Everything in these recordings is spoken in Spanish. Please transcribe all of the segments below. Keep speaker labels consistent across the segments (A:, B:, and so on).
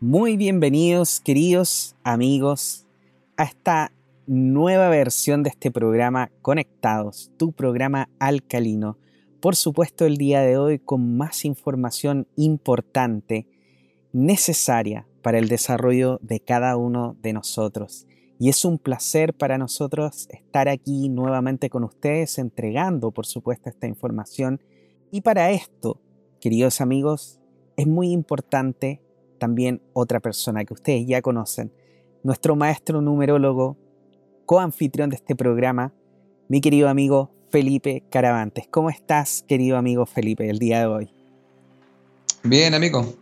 A: Muy bienvenidos, queridos amigos, a esta nueva versión de este programa Conectados, tu programa alcalino. Por supuesto, el día de hoy con más información importante, necesaria para el desarrollo de cada uno de nosotros. Y es un placer para nosotros estar aquí nuevamente con ustedes, entregando, por supuesto, esta información. Y para esto, queridos amigos, es muy importante también otra persona que ustedes ya conocen, nuestro maestro numerólogo, coanfitrión de este programa, mi querido amigo Felipe Caravantes. ¿Cómo estás, querido amigo Felipe, el día de hoy?
B: Bien, amigo.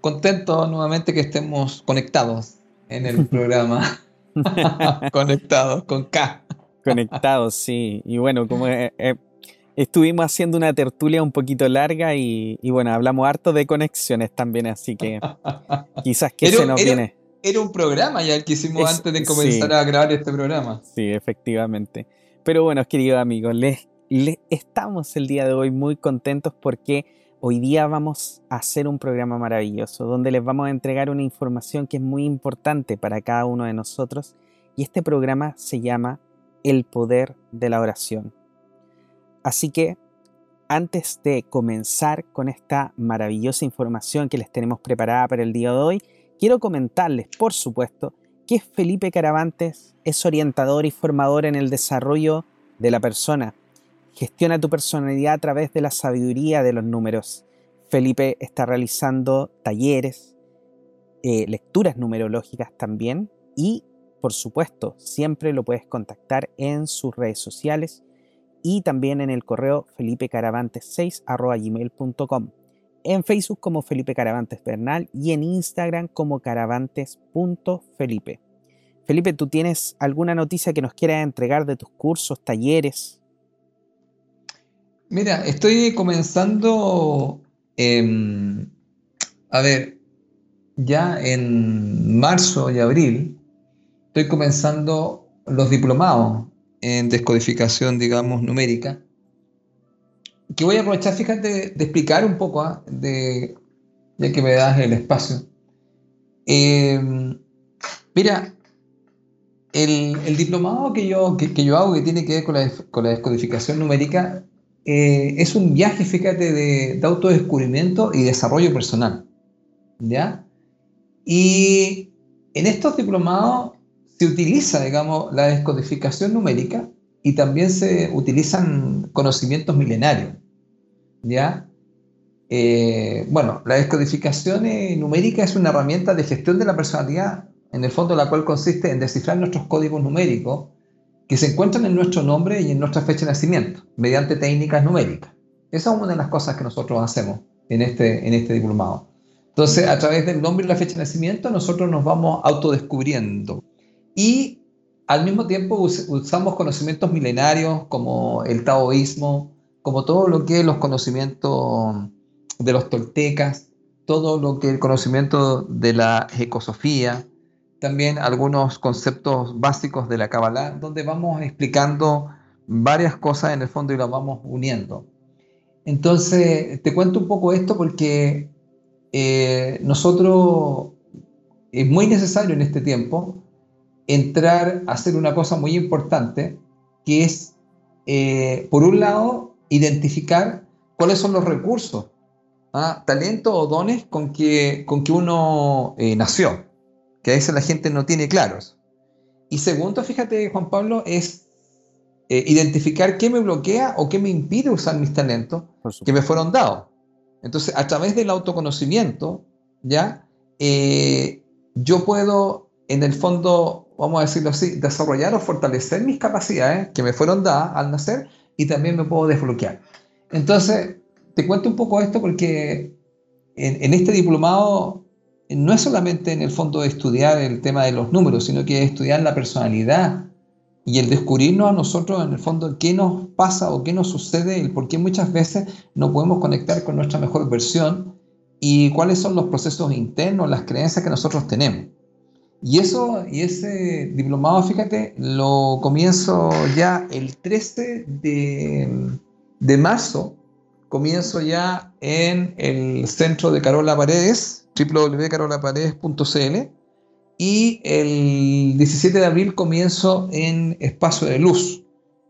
B: Contento nuevamente que estemos conectados en el programa. conectados con K.
A: Conectados, sí. Y bueno, como eh, estuvimos haciendo una tertulia un poquito larga y, bueno, hablamos harto de conexiones también, así que quizás que se nos viene.
B: Era un programa ya el que hicimos antes de comenzar a grabar este programa.
A: Sí, efectivamente. Pero bueno, queridos amigos, les, estamos el día de hoy muy contentos porque hoy día vamos a hacer un programa maravilloso donde les vamos a entregar una información que es muy importante para cada uno de nosotros y este programa se llama El Poder de la Oración. Así que antes de comenzar con esta maravillosa información que les tenemos preparada para el día de hoy, quiero comentarles, por supuesto, que Felipe Caravantes es orientador y formador en el desarrollo de la persona. Gestiona tu personalidad a través de la sabiduría de los números. Felipe está realizando talleres, eh, lecturas numerológicas también y, por supuesto, siempre lo puedes contactar en sus redes sociales y también en el correo felipecaravantes6.gmail.com. En Facebook como Felipe Caravantes Bernal y en Instagram como caravantes.felipe. Felipe, ¿tú tienes alguna noticia que nos quieras entregar de tus cursos, talleres?
B: Mira, estoy comenzando, a ver, ya en marzo y abril, estoy comenzando los diplomados en descodificación, digamos, numérica, que voy a aprovechar, fíjate, de explicar un poco, ¿ah? de, ya que me das el espacio. Eh, mira, el, diplomado que yo, que, yo hago, que tiene que ver con la, con la descodificación numérica, eh, es un viaje, fíjate, de, de, autodescubrimiento y desarrollo personal. ¿Ya? Y en estos diplomados se utiliza, digamos, la descodificación numérica y también se utilizan conocimientos milenarios. ¿Ya? Eh, bueno, la descodificación numérica es una herramienta de gestión de la personalidad, en el fondo la cual consiste en descifrar nuestros códigos numéricos que se encuentran en nuestro nombre y en nuestra fecha de nacimiento, mediante técnicas numéricas. Esa es una de las cosas que nosotros hacemos en este, en este diplomado. Entonces, a través del nombre y la fecha de nacimiento, nosotros nos vamos autodescubriendo y al mismo tiempo usamos conocimientos milenarios como el taoísmo, como todo lo que es los conocimientos de los toltecas, todo lo que es el conocimiento de la ecosofía, también algunos conceptos básicos de la Kabbalah, donde vamos explicando varias cosas en el fondo y las vamos uniendo. Entonces, te cuento un poco esto porque eh, nosotros es muy necesario en este tiempo entrar a hacer una cosa muy importante, que es, eh, por un lado, identificar cuáles son los recursos, ¿ah? talentos o dones con que, con que uno eh, nació, que a veces la gente no tiene claros. Y segundo, fíjate, Juan Pablo, es eh, identificar qué me bloquea o qué me impide usar mis talentos que me fueron dados. Entonces, a través del autoconocimiento, ¿ya? yo puedo, en el fondo, vamos a decirlo así, desarrollar o fortalecer mis capacidades que me fueron dadas al nacer y también me puedo desbloquear. Entonces, te cuento un poco esto porque en, este diplomado no es solamente en el fondo de estudiar el tema de los números, sino que es estudiar la personalidad y el descubrirnos a nosotros en el fondo qué nos pasa o qué nos sucede, el por qué muchas veces no podemos conectar con nuestra mejor versión y cuáles son los procesos internos, las creencias que nosotros tenemos. Y eso, y ese diplomado, fíjate, lo comienzo ya el 13 de, marzo, comienzo ya en el centro de Carola Paredes, www.carolaparedes.cl y el 17 de abril comienzo en Espacio de Luz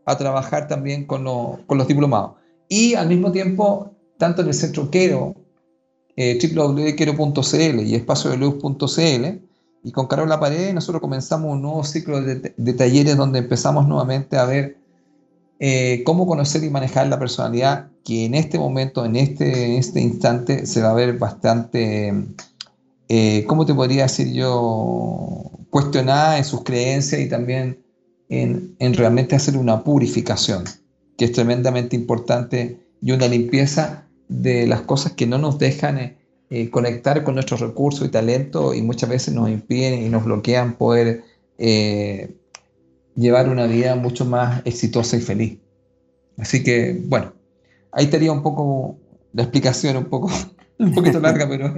B: a trabajar también con, los diplomados. Y al mismo tiempo, tanto en el Centro Quero, eh, www.quero.cl y espacio de luz.cl, y con Carola Paredes nosotros comenzamos un nuevo ciclo de, talleres donde empezamos nuevamente a ver eh, cómo conocer y manejar la personalidad que en este momento, en este, este instante, se va a ver bastante eh, ¿cómo te podría decir yo? Cuestionada en sus creencias y también en, realmente hacer una purificación, que es tremendamente importante, y una limpieza de las cosas que no nos dejan eh, eh, conectar con nuestros recursos y talentos y muchas veces nos impiden y nos bloquean poder llevar una vida mucho más exitosa y feliz. Así que, bueno, ahí estaría un poco la explicación, un poco un poquito larga, pero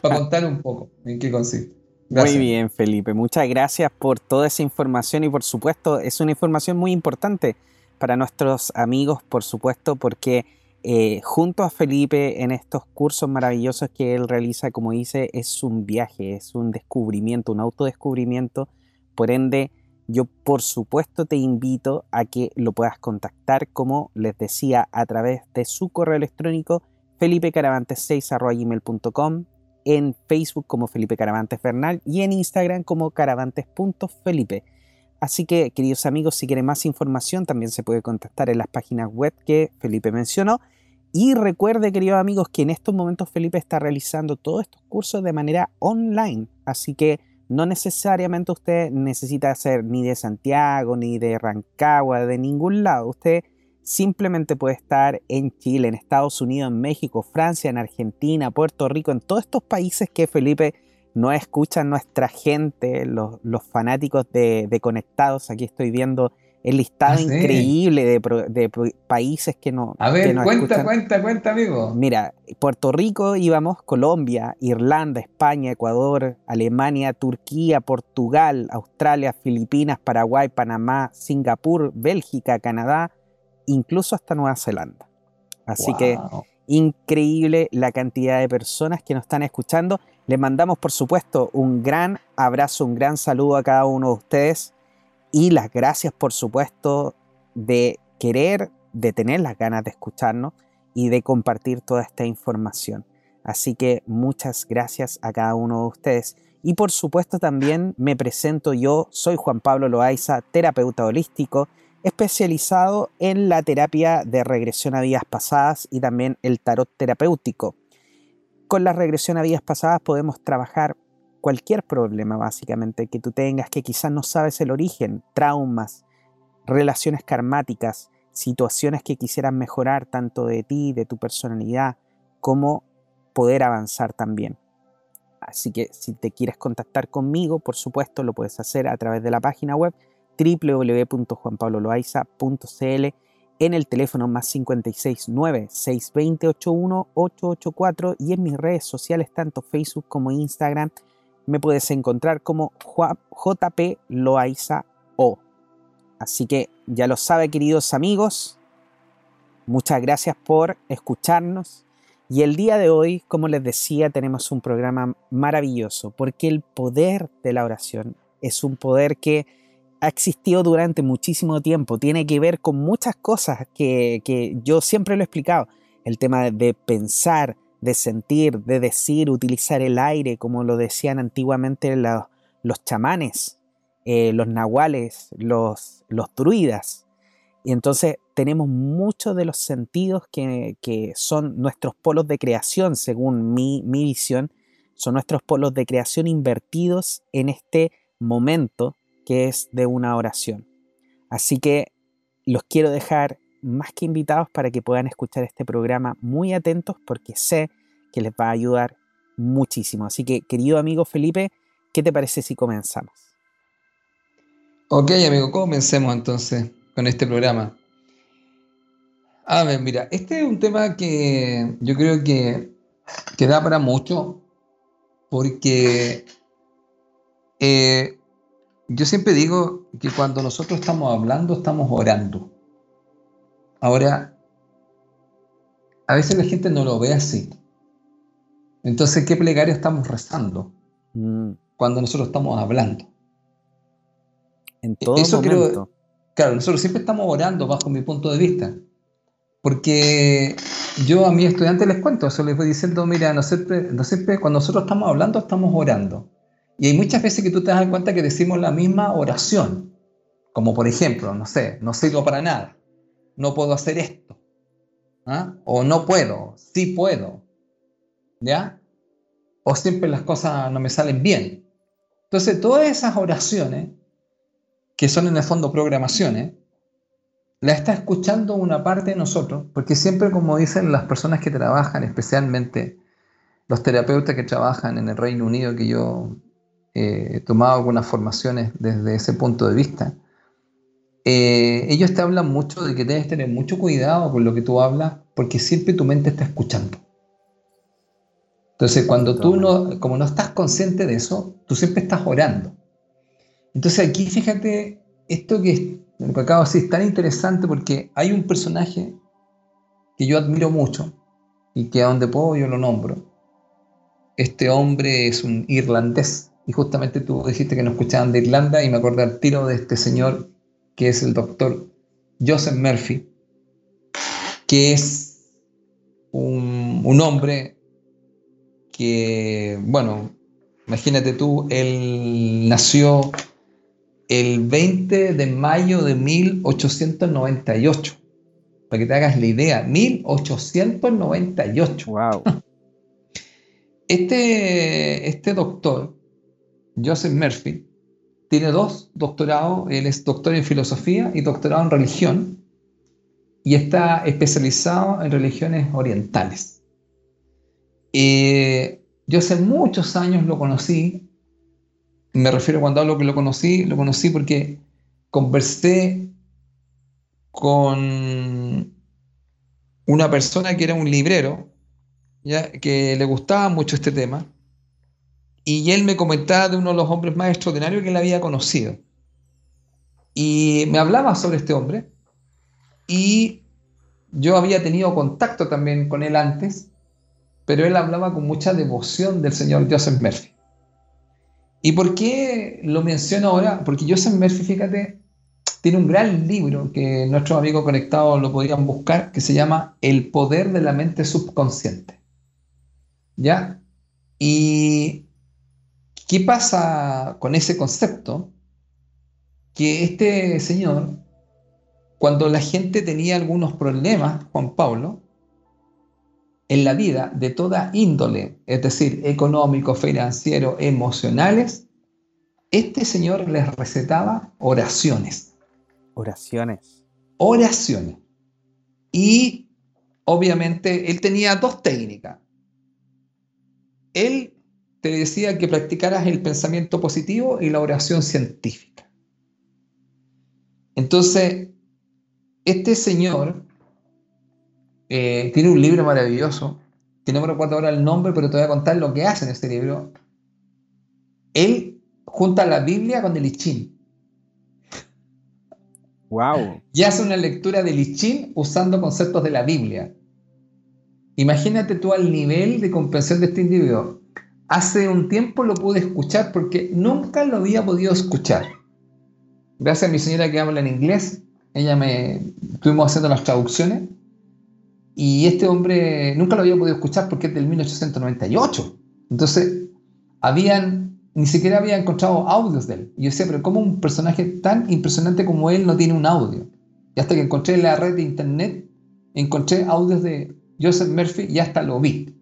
B: para contar un poco en qué consiste.
A: Muy bien, Felipe. Muchas gracias por toda esa información y por supuesto es una información muy importante para nuestros amigos, por supuesto, porque eh, junto a Felipe en estos cursos maravillosos que él realiza, como dice, es un viaje, es un descubrimiento, un autodescubrimiento. Por ende, yo por supuesto te invito a que lo puedas contactar, como les decía, a través de su correo electrónico felipecaravantes6.gmail.com en Facebook como Felipe Caravantes Bernal y en Instagram como caravantes.felipe. Así que, queridos amigos, si quieren más información, también se puede contactar en las páginas web que Felipe mencionó. Y recuerde, queridos amigos, que en estos momentos Felipe está realizando todos estos cursos de manera online. Así que no necesariamente usted necesita ser ni de Santiago, ni de Rancagua, de ningún lado. Usted simplemente puede estar en Chile, en Estados Unidos, en México, Francia, en Argentina, Puerto Rico, en todos estos países que Felipe no escucha nuestra gente, los, fanáticos de, Conectados. Aquí estoy viendo el listado ah, increíble de, países que no.
B: A ver, cuenta, cuenta, cuenta, amigo.
A: Mira, Puerto Rico íbamos, Colombia, Irlanda, España, Ecuador, Alemania, Turquía, Portugal, Australia, Filipinas, Paraguay, Panamá, Singapur, Bélgica, Canadá, incluso hasta Nueva Zelanda. Así que increíble la cantidad de personas que nos están escuchando. Les mandamos, por supuesto, un gran abrazo, un gran saludo a cada uno de ustedes y las gracias, por supuesto, de querer, de tener las ganas de escucharnos y de compartir toda esta información. Así que muchas gracias a cada uno de ustedes. Y por supuesto también me presento yo, soy Juan Pablo Loaiza, terapeuta holístico especializado en la terapia de regresión a vidas pasadas y también el tarot terapéutico. Con la regresión a vidas pasadas podemos trabajar cualquier problema básicamente que tú tengas que quizás no sabes el origen, traumas, relaciones karmáticas, situaciones que quisieran mejorar tanto de ti, de tu personalidad, como poder avanzar también. Así que si te quieres contactar conmigo, por supuesto, lo puedes hacer a través de la página web www.juanpabloloaiza.cl en el teléfono más 569 620 884 y en mis redes sociales, tanto Facebook como Instagram, me puedes encontrar como JP Loaiza O. Así que ya lo sabe, queridos amigos, muchas gracias por escucharnos. Y el día de hoy, como les decía, tenemos un programa maravilloso, porque el poder de la oración es un poder que ha existido durante muchísimo tiempo. Tiene que ver con muchas cosas que, yo siempre lo he explicado. El tema de pensar, de sentir, de decir, utilizar el aire, como lo decían antiguamente los, chamanes, eh, los nahuales, los, los druidas. Y entonces tenemos muchos de los sentidos que, son nuestros polos de creación, según mi, mi visión, son nuestros polos de creación invertidos en este momento que es de una oración. Así que los quiero dejar más que invitados para que puedan escuchar este programa muy atentos porque sé que les va a ayudar muchísimo. Así que, querido amigo Felipe, ¿qué te parece si comenzamos?
B: Ok, amigo, comencemos entonces con este programa. A ver, mira, este es un tema que yo creo que, que da para mucho porque eh, yo siempre digo que cuando nosotros estamos hablando, estamos orando. Ahora, a veces la gente no lo ve así. Entonces, ¿qué plegaria estamos rezando mm. cuando nosotros estamos hablando?
A: En todo Eso momento.
B: claro, nosotros siempre estamos orando bajo mi punto de vista. Porque yo a mis estudiantes les cuento, eso les voy diciendo, mira, no siempre, no siempre, cuando nosotros estamos hablando, estamos orando. Y hay muchas veces que tú te das cuenta que decimos la misma oración. Como por ejemplo, no sé, no sirvo para nada, no puedo hacer esto. ¿ah? O no puedo, sí puedo. ¿Ya? O siempre las cosas no me salen bien. Entonces, todas esas oraciones, que son en el fondo programaciones, la está escuchando una parte de nosotros, porque siempre, como dicen las personas que trabajan, especialmente los terapeutas que trabajan en el Reino Unido, que yo eh, tomado algunas formaciones desde ese punto de vista, eh, ellos te hablan mucho de que debes tener mucho cuidado con lo que tú hablas, porque siempre tu mente está escuchando. Entonces, cuando tú no, como no estás consciente de eso, tú siempre estás orando. Entonces, aquí fíjate, esto que lo que acabo de decir es tan interesante porque hay un personaje que yo admiro mucho y que a donde puedo yo lo nombro. Este hombre es un irlandés y justamente tú dijiste que no escuchaban de Irlanda y me acordé al tiro de este señor que es el doctor Joseph Murphy, que es un, un hombre que, bueno, imagínate tú, él nació el 20 de mayo de 1898. Para que te hagas la idea, 1898.
A: Wow.
B: Este, este doctor, Joseph Murphy, tiene dos doctorados. Él es doctor en filosofía y doctorado en religión. Y está especializado en religiones orientales. Eh, yo hace muchos años lo conocí me refiero cuando hablo que lo conocí, lo conocí porque conversé con una persona que era un librero, que le gustaba mucho este tema, y él me comentaba de uno de los hombres más extraordinarios que él había conocido. Y me hablaba sobre este hombre, y yo había tenido contacto también con él antes, pero él hablaba con mucha devoción del señor Joseph Murphy. ¿Y por qué lo menciono ahora? Porque Joseph Murphy, fíjate, tiene un gran libro que nuestros amigos conectados lo podrían buscar, que se llama El poder de la mente subconsciente. ¿Ya? ¿Y qué pasa con ese concepto? Que este señor, cuando la gente tenía algunos problemas, Juan Pablo, en la vida de toda índole, es decir, económico, financiero, emocionales, este señor les recetaba oraciones.
A: Oraciones.
B: Oraciones. Y obviamente él tenía dos técnicas. Él te decía que practicaras el pensamiento positivo y la oración científica. Entonces, este señor eh, tiene un libro maravilloso, que no me recuerdo ahora el nombre, pero te voy a contar lo que hace en este libro. Él junta la Biblia con el I
A: Wow.
B: Y hace una lectura del I usando conceptos de la Biblia. Imagínate tú al nivel de comprensión de este individuo. Hace un tiempo lo pude escuchar porque nunca lo había podido escuchar. Gracias a mi señora que habla en inglés, ella me estuvimos haciendo las traducciones y este hombre nunca lo había podido escuchar porque es del 1898. Entonces, habían, ni siquiera había encontrado audios de él. Y yo decía, pero ¿cómo un personaje tan impresionante como él no tiene un audio? Y hasta que encontré en la red de internet, encontré audios de Joseph Murphy y hasta lo vi.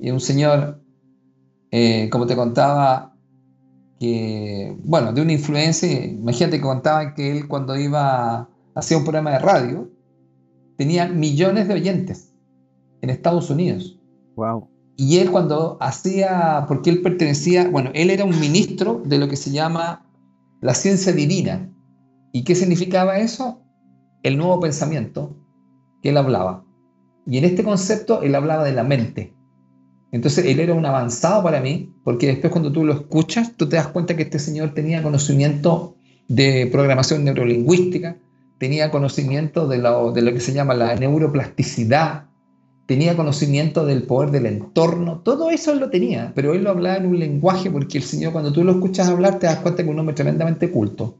B: Y un señor, eh, como te contaba, que, bueno, de una influencia, imagínate que contaba que él cuando iba, hacía un programa de radio, tenía millones de oyentes en Estados Unidos.
A: Wow.
B: Y él cuando hacía, porque él pertenecía, bueno, él era un ministro de lo que se llama la ciencia divina. ¿Y qué significaba eso? El nuevo pensamiento que él hablaba. Y en este concepto él hablaba de la mente. Entonces él era un avanzado para mí, porque después cuando tú lo escuchas, tú te das cuenta que este señor tenía conocimiento de programación neurolingüística, tenía conocimiento de lo, de lo que se llama la neuroplasticidad, tenía conocimiento del poder del entorno, todo eso él lo tenía, pero él lo hablaba en un lenguaje porque el Señor cuando tú lo escuchas hablar te das cuenta que es un hombre tremendamente culto.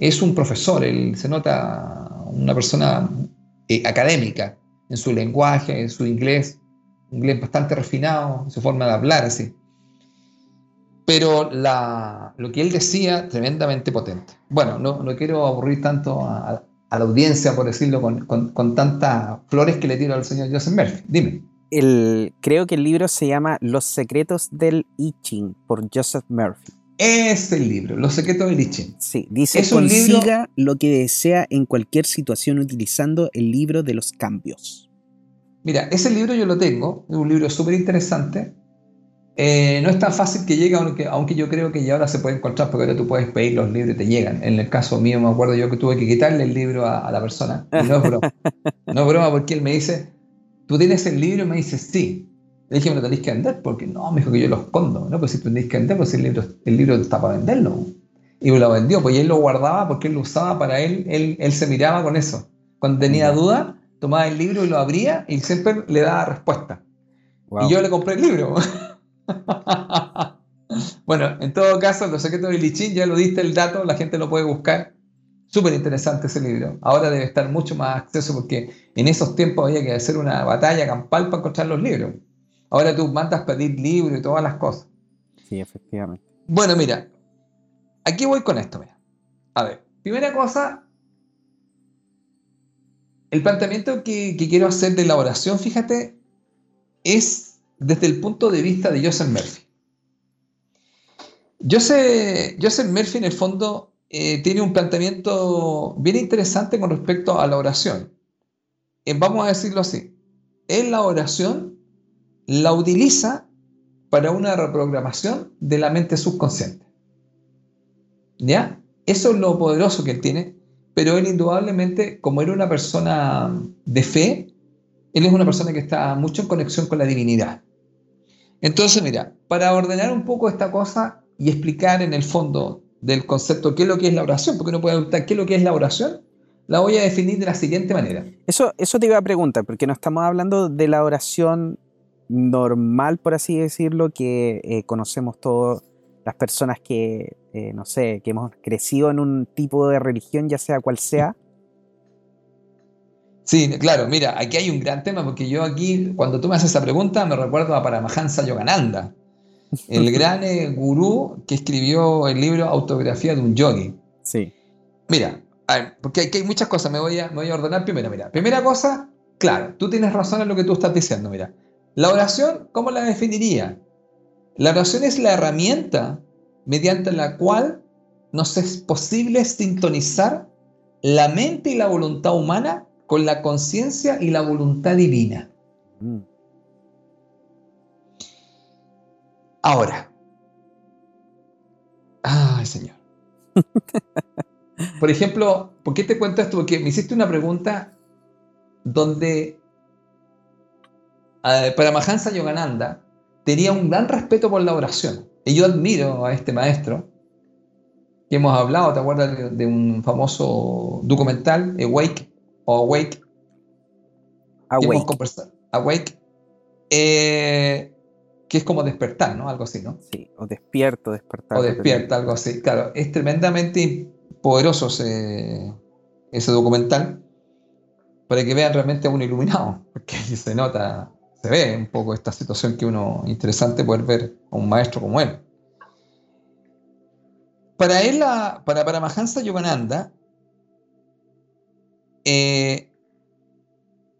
B: Es un profesor, él se nota una persona eh, académica en su lenguaje, en su inglés, inglés bastante refinado, su forma de hablar así. Pero lo que él decía, tremendamente potente. Bueno, no, no quiero aburrir tanto a, a la audiencia, por decirlo, con, con, tantas flores que le tiro al señor Joseph Murphy. Dime.
A: El, creo que el libro se llama Los secretos del I Ching por Joseph Murphy.
B: Es el libro, Los secretos del I Ching.
A: Sí, dice es consiga lo que desea en cualquier situación utilizando el libro de los cambios.
B: Mira, ese libro yo lo tengo, es un libro súper interesante. Eh, no es tan fácil que llegue, aunque, aunque yo creo que ya ahora se puede encontrar, porque ahora tú puedes pedir los libros y te llegan. En el caso mío, me acuerdo yo que tuve que quitarle el libro a, la persona. Y no es broma. no es broma porque él me dice, ¿tú tienes el libro? Y me dice, sí. Le dije, ¿me lo tenéis que vender? Porque no, me dijo que yo lo escondo. No, pues si tenéis que vender, pues el libro, el libro está para venderlo. Y me lo vendió, pues él lo guardaba porque él lo usaba para él, él, él se miraba con eso. Cuando tenía duda, tomaba el libro y lo abría y siempre le daba respuesta. Y yo le compré el libro. bueno, en todo caso, Los secretos de Lichín, ya lo diste el dato, la gente lo puede buscar. Súper interesante ese libro. Ahora debe estar mucho más acceso porque en esos tiempos había que hacer una batalla campal para encontrar los libros. Ahora tú mandas pedir libros y todas las cosas.
A: Sí, efectivamente.
B: Bueno, mira, aquí voy con esto. Mira. A ver, primera cosa, el planteamiento que, quiero hacer de la oración, fíjate, es desde el punto de vista de Joseph Murphy. Joseph, Joseph Murphy en el fondo eh, tiene un planteamiento bien interesante con respecto a la oración. Eh, vamos a decirlo así. Él la oración la utiliza para una reprogramación de la mente subconsciente. ¿Ya? Eso es lo poderoso que tiene, pero él indudablemente, como era una persona de fe, él es una persona que está mucho en conexión con la divinidad. Entonces, mira, para ordenar un poco esta cosa y explicar en el fondo del concepto qué es lo que es la oración, porque uno puede preguntar qué es lo que es la oración, la voy a definir de la siguiente manera.
A: Eso, eso te iba a preguntar, porque no estamos hablando de la oración normal, por así decirlo, que eh, conocemos todas las personas que, eh, no sé, que hemos crecido en un tipo de religión, ya sea cual sea,
B: Sí, claro, mira, aquí hay un gran tema porque yo aquí, cuando tú me haces esa pregunta, me recuerdo a Paramahansa Yogananda, el gran eh, gurú que escribió el libro Autografía de un yogi.
A: Sí.
B: Mira, porque aquí hay muchas cosas, me voy, a, me voy a ordenar primero. Mira, primera cosa, claro, tú tienes razón en lo que tú estás diciendo. Mira, la oración, ¿cómo la definiría? La oración es la herramienta mediante la cual nos es posible sintonizar la mente y la voluntad humana con la conciencia y la voluntad divina. Mm. Ahora, ay Señor. Por ejemplo, ¿por qué te cuento esto? Porque me hiciste una pregunta donde eh, para Mahansa Yogananda tenía un gran respeto por la oración. Y yo admiro a este maestro, que hemos hablado, ¿te acuerdas de, un famoso documental, Awake, o Awake.
A: Awake.
B: Awake. Eh, que es como despertar, ¿no? Algo así, ¿no?
A: Sí, o despierto, despertar.
B: O despierta, algo así. Claro, es tremendamente poderoso ese, ese documental para que vean realmente a un iluminado, porque se nota, se ve un poco esta situación que uno, interesante poder ver a un maestro como él. Para él, para, para Mahansa Yogananda, eh,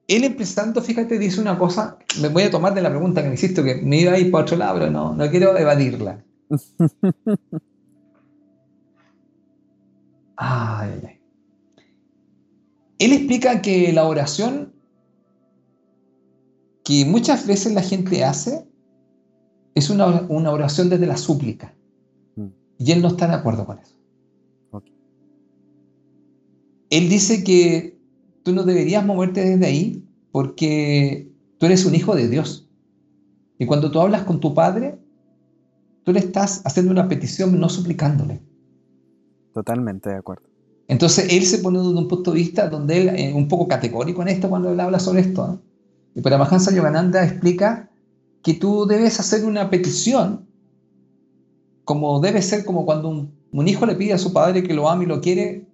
B: él empezando, fíjate, dice una cosa, me voy a tomar de la pregunta que me hiciste, que me iba a ir para otro lado, pero no, no quiero evadirla. Él explica que la oración que muchas veces la gente hace es una, oración desde la súplica. Mm. Y él no está de acuerdo con eso. Él dice que tú no deberías moverte desde ahí porque tú eres un hijo de Dios. Y cuando tú hablas con tu padre, tú le estás haciendo una petición, no suplicándole.
A: Totalmente de acuerdo.
B: Entonces él se pone desde un punto de vista donde él es un poco categórico en esto cuando él habla sobre esto. Y Paramahansa Yogananda explica que tú debes hacer una petición, como debe ser como cuando un, un hijo le pide a su padre que lo ame y lo quiere,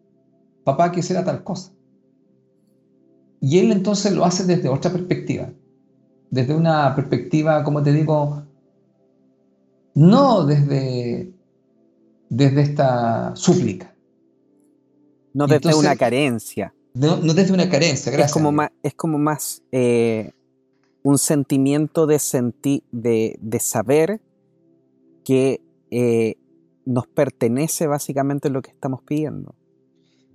B: papá quisiera tal cosa. Y él entonces lo hace desde otra perspectiva, desde una perspectiva, como te digo, no desde, desde esta súplica.
A: No desde una carencia.
B: No, desde una carencia, gracias.
A: Es como más, es como más eh, un sentimiento de, de, de saber que eh, nos pertenece básicamente lo que estamos pidiendo.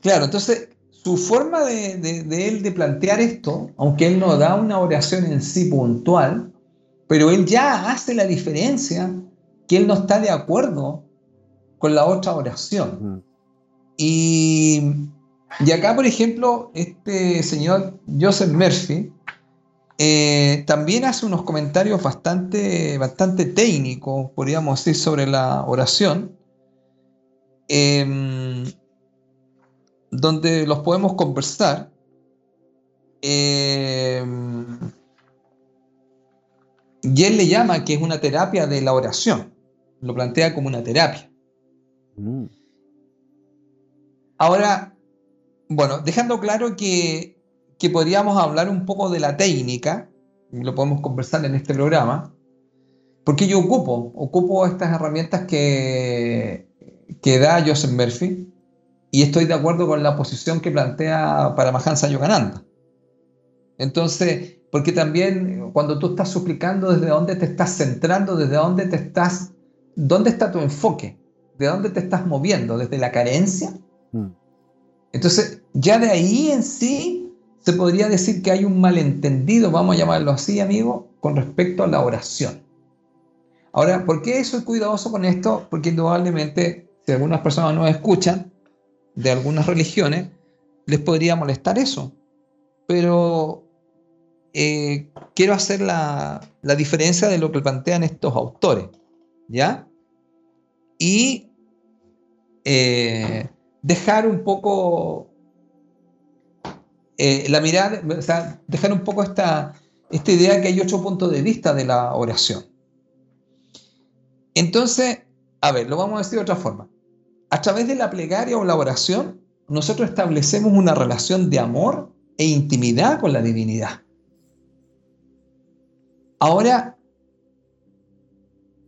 B: Claro, entonces su forma de, él de plantear esto, aunque él no da una oración en sí puntual, pero él ya hace la diferencia que él no está de acuerdo con la otra oración. Y, y, acá, por ejemplo, este señor Joseph Murphy eh, también hace unos comentarios bastante, bastante técnicos, podríamos decir, sobre la oración. Em, donde los podemos conversar. Eh, y él le llama que es una terapia de la oración. Lo plantea como una terapia. Mm. Ahora, bueno, dejando claro que, que, podríamos hablar un poco de la técnica, lo podemos conversar en este programa, porque yo ocupo, ocupo estas herramientas que, que da Joseph Murphy, y estoy de acuerdo con la posición que plantea Paramahansa Yogananda. Entonces, porque también cuando tú estás suplicando desde dónde te estás centrando, desde dónde te estás, dónde está tu enfoque, de dónde te estás moviendo, desde la carencia. Mm. Entonces, ya de ahí en sí se podría decir que hay un malentendido, vamos a llamarlo así, amigo, con respecto a la oración. Ahora, ¿por qué soy cuidadoso con esto? Porque indudablemente, si algunas personas no escuchan, de algunas religiones, les podría molestar eso. Pero eh, quiero hacer la, diferencia de lo que plantean estos autores, ¿ya? Y eh, dejar un poco eh, la mirada, o sea, dejar un poco esta, esta idea que hay otro punto de vista de la oración. Entonces, a ver, lo vamos a decir de otra forma a través de la plegaria o la oración, nosotros establecemos una relación de amor e intimidad con la divinidad. Ahora,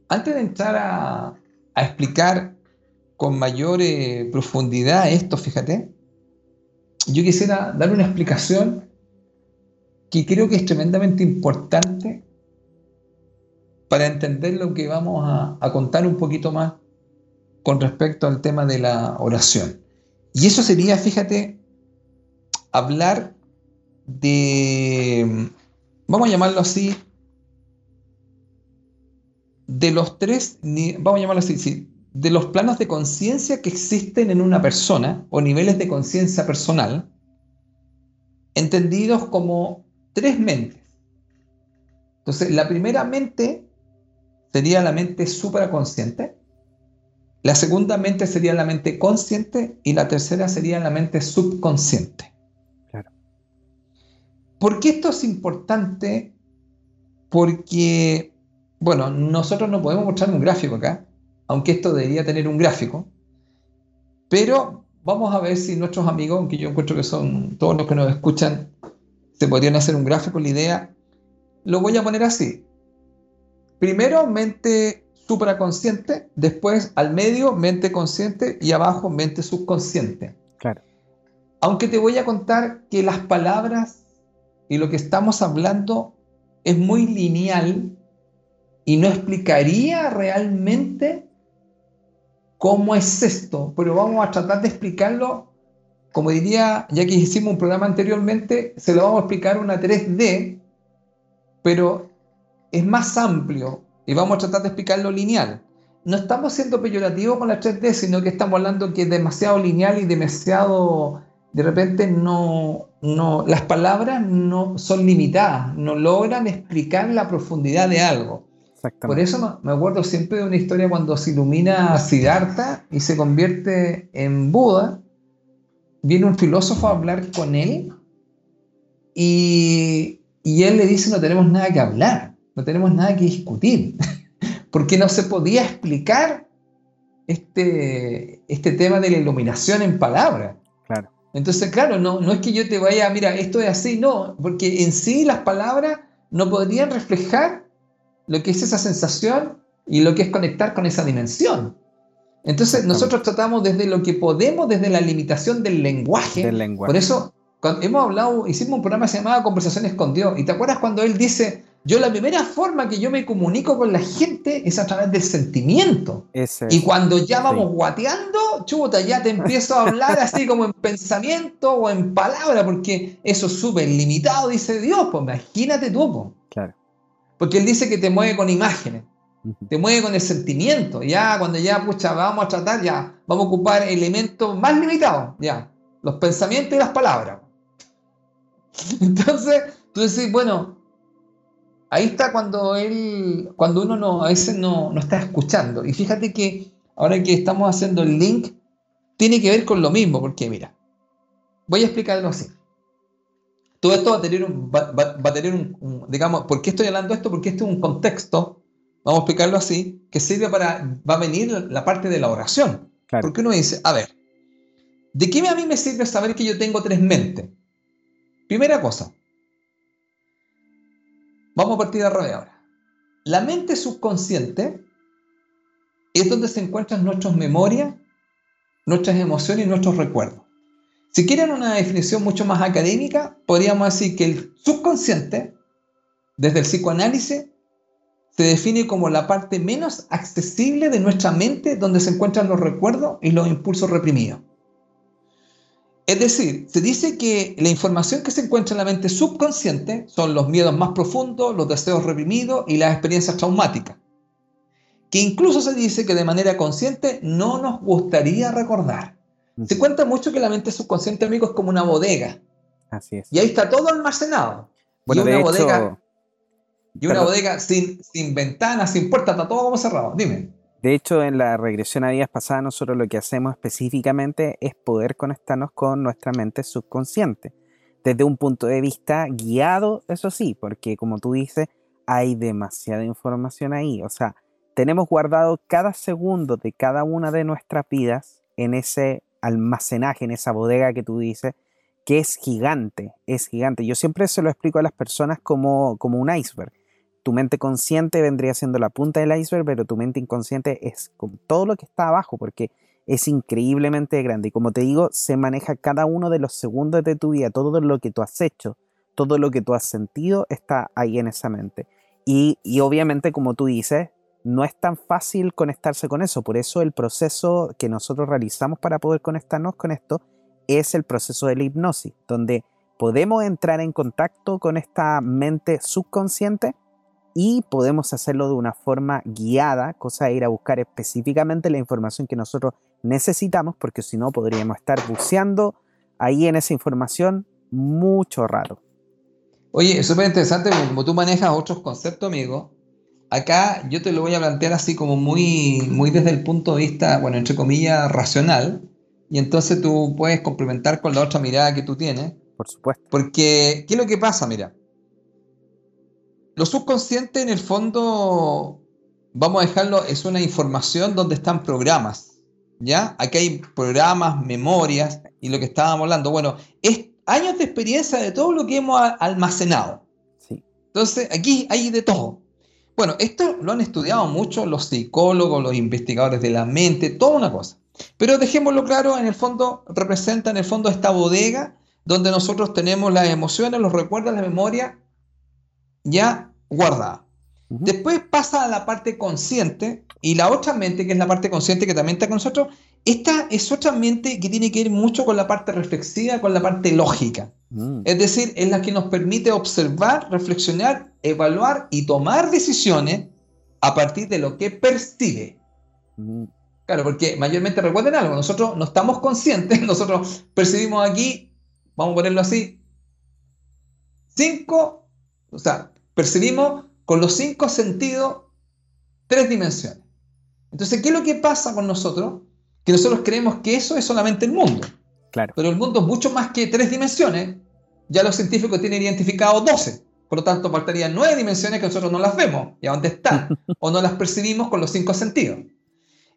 B: antes de entrar a, explicar con mayor eh, profundidad esto, fíjate, yo quisiera dar una explicación que creo que es tremendamente importante para entender lo que vamos a contar un poquito más con respecto al tema de la oración. Y eso sería, fíjate, hablar de, vamos a llamarlo así, de los tres, vamos a llamarlo así, de los planos de conciencia que existen en una persona o niveles de conciencia personal, entendidos como tres mentes. Entonces, la primera mente sería la mente supraconsciente, la segunda mente sería la mente consciente y la tercera sería la mente subconsciente. Claro. ¿Por qué esto es importante? Porque, bueno, nosotros no podemos mostrar un gráfico acá, aunque esto debería tener un gráfico, pero vamos a ver si nuestros amigos, aunque yo encuentro que son todos los que nos escuchan, se podrían hacer un gráfico. La idea, lo voy a poner así. Primero, mente supraconsciente, después al medio mente consciente y abajo mente subconsciente.
A: Claro.
B: Aunque te voy a contar que las palabras y lo que estamos hablando es muy lineal y no explicaría realmente cómo es esto, pero vamos a tratar de explicarlo, como diría, ya que hicimos un programa anteriormente, se lo vamos a explicar una 3D, pero es más amplio, y vamos a tratar de explicarlo lineal. No estamos siendo peyorativos con la 3D, sino que estamos hablando que es demasiado lineal y demasiado, de repente no, no, las palabras no son limitadas, no logran explicar la profundidad de algo. Por eso me acuerdo siempre de una historia cuando se ilumina Siddhartha y se convierte en Buda, viene un filósofo a hablar con él y y él le dice, no tenemos nada que hablar, no tenemos nada que discutir, porque no se podía explicar este, este tema de la iluminación en palabras.
A: Claro.
B: Entonces, claro, no, no es que yo te vaya, mira, esto es así, no, porque en sí las palabras no podrían reflejar lo que es esa sensación y lo que es conectar con esa dimensión. Entonces, nosotros tratamos desde lo que podemos, desde la limitación del lenguaje.
A: Del lenguaje.
B: Por eso, cuando hemos hablado, hicimos un programa llamaba Conversaciones con Dios. ¿Y te acuerdas cuando él dice, yo la primera forma que yo me comunico con la gente es a través del sentimiento?
A: Ese
B: Y cuando ya
A: Sí.
B: vamos guateando, chuta, ya te empiezo a hablar así como en pensamiento o en palabra, porque eso es súper limitado, dice Dios. Pues imagínate tú, pues.
A: Claro.
B: Porque él dice que te mueve con imágenes te mueve con el sentimiento. Ya, cuando ya, pucha, vamos a tratar, ya, vamos a ocupar elementos más limitados, ya, los pensamientos y las palabras. Entonces, tú decís, bueno, ahí está cuando él, cuando uno no, a veces no, no está escuchando. Y fíjate que ahora que estamos haciendo el link, tiene que ver con lo mismo, porque mira, voy a explicarlo así. Todo esto va a tener un, va, va- va a tener un, un- digamos, ¿por qué estoy hablando esto? Porque este es un contexto, vamos a explicarlo así, que sirve para, va a venir la, la parte de la oración.
A: Claro.
B: Porque uno dice, a ver, ¿de qué a mí me sirve saber que yo tengo tres mentes? Primera cosa, vamos a partir de revés ahora. La mente subconsciente es donde se encuentran nuestras memorias, nuestras emociones y nuestros recuerdos. Si quieren una definición mucho más académica, podríamos decir que el subconsciente, desde el psicoanálisis, se define como la parte menos accesible de nuestra mente donde se encuentran los recuerdos y los impulsos reprimidos. Es decir, se dice que la información que se encuentra en la mente subconsciente son los miedos más profundos, los deseos reprimidos y las experiencias traumáticas, que incluso se dice que de manera consciente no nos gustaría recordar. Se cuenta mucho que la mente subconsciente, amigo, es como una bodega.
A: Así es.
B: Y ahí está todo almacenado.
A: Bueno,
B: y
A: de
B: una
A: hecho,
B: bodega, y una
A: perdón.
B: bodega sin, sin ventanas, sin puertas, está todo como cerrado. Dime.
A: de hecho, en la regresión a días pasadas, nosotros lo que hacemos específicamente es poder conectarnos con nuestra mente subconsciente, desde un punto de vista guiado, eso sí, porque como tú dices, hay demasiada información ahí. O sea, tenemos guardado cada segundo de cada una de nuestras vidas en ese almacenaje, en esa bodega que tú dices, que es gigante, es gigante. Yo siempre se lo explico a las personas como, como un iceberg. Tu mente consciente vendría siendo la punta del iceberg, pero tu mente inconsciente es con todo lo que está abajo, porque es increíblemente grande. Y como te digo, se maneja cada uno de los segundos de tu vida, todo lo que tú has hecho, todo lo que tú has sentido está ahí en esa mente. Y, y obviamente, como tú dices, no es tan fácil conectarse con eso. Por eso el proceso que nosotros realizamos para poder conectarnos con esto es el proceso de la hipnosis, donde podemos entrar en contacto con esta mente subconsciente y podemos hacerlo de una forma guiada, cosa de ir a buscar específicamente la información que nosotros necesitamos, porque si no podríamos estar buceando ahí en esa información mucho rato.
B: Oye, es súper interesante como tú manejas otros conceptos, amigo. Acá yo te lo voy a plantear así como muy, muy desde el punto de vista, bueno, entre comillas, racional. Y entonces tú puedes complementar con la otra mirada que tú tienes.
A: Por supuesto.
B: Porque, ¿qué es lo que pasa? Mira, lo subconsciente en el fondo, vamos a dejarlo, es una información donde están programas, ¿ya? Aquí hay programas, memorias y lo que estábamos hablando. Bueno, es años de experiencia de todo lo que hemos almacenado.
A: Sí.
B: Entonces, aquí hay de todo. Bueno, esto lo han estudiado mucho los psicólogos, los investigadores de la mente, toda una cosa. Pero dejémoslo claro, en el fondo representa en el fondo esta bodega donde nosotros tenemos las emociones, los recuerdos, la memoria ya guardada. Después pasa a la parte consciente y la otra mente, que es la parte consciente que también está con nosotros, esta es otra mente que tiene que ver mucho con la parte reflexiva, con la parte lógica.
A: Mm,
B: Es decir, es la que nos permite observar, reflexionar, evaluar y tomar decisiones a partir de lo que percibe.
A: mm,
B: Claro, porque mayormente recuerden algo, nosotros no estamos conscientes, nosotros percibimos aquí, vamos a ponerlo así, cinco, o sea, percibimos con los cinco sentidos tres dimensiones. Entonces, ¿qué es lo que pasa con nosotros? Que nosotros creemos que eso es solamente el mundo,
A: Claro.
B: pero el mundo es mucho más que tres dimensiones. Ya los científicos tienen identificado 12. Por lo tanto, faltarían nueve dimensiones que nosotros no las vemos y a dónde están o no las percibimos con los cinco sentidos.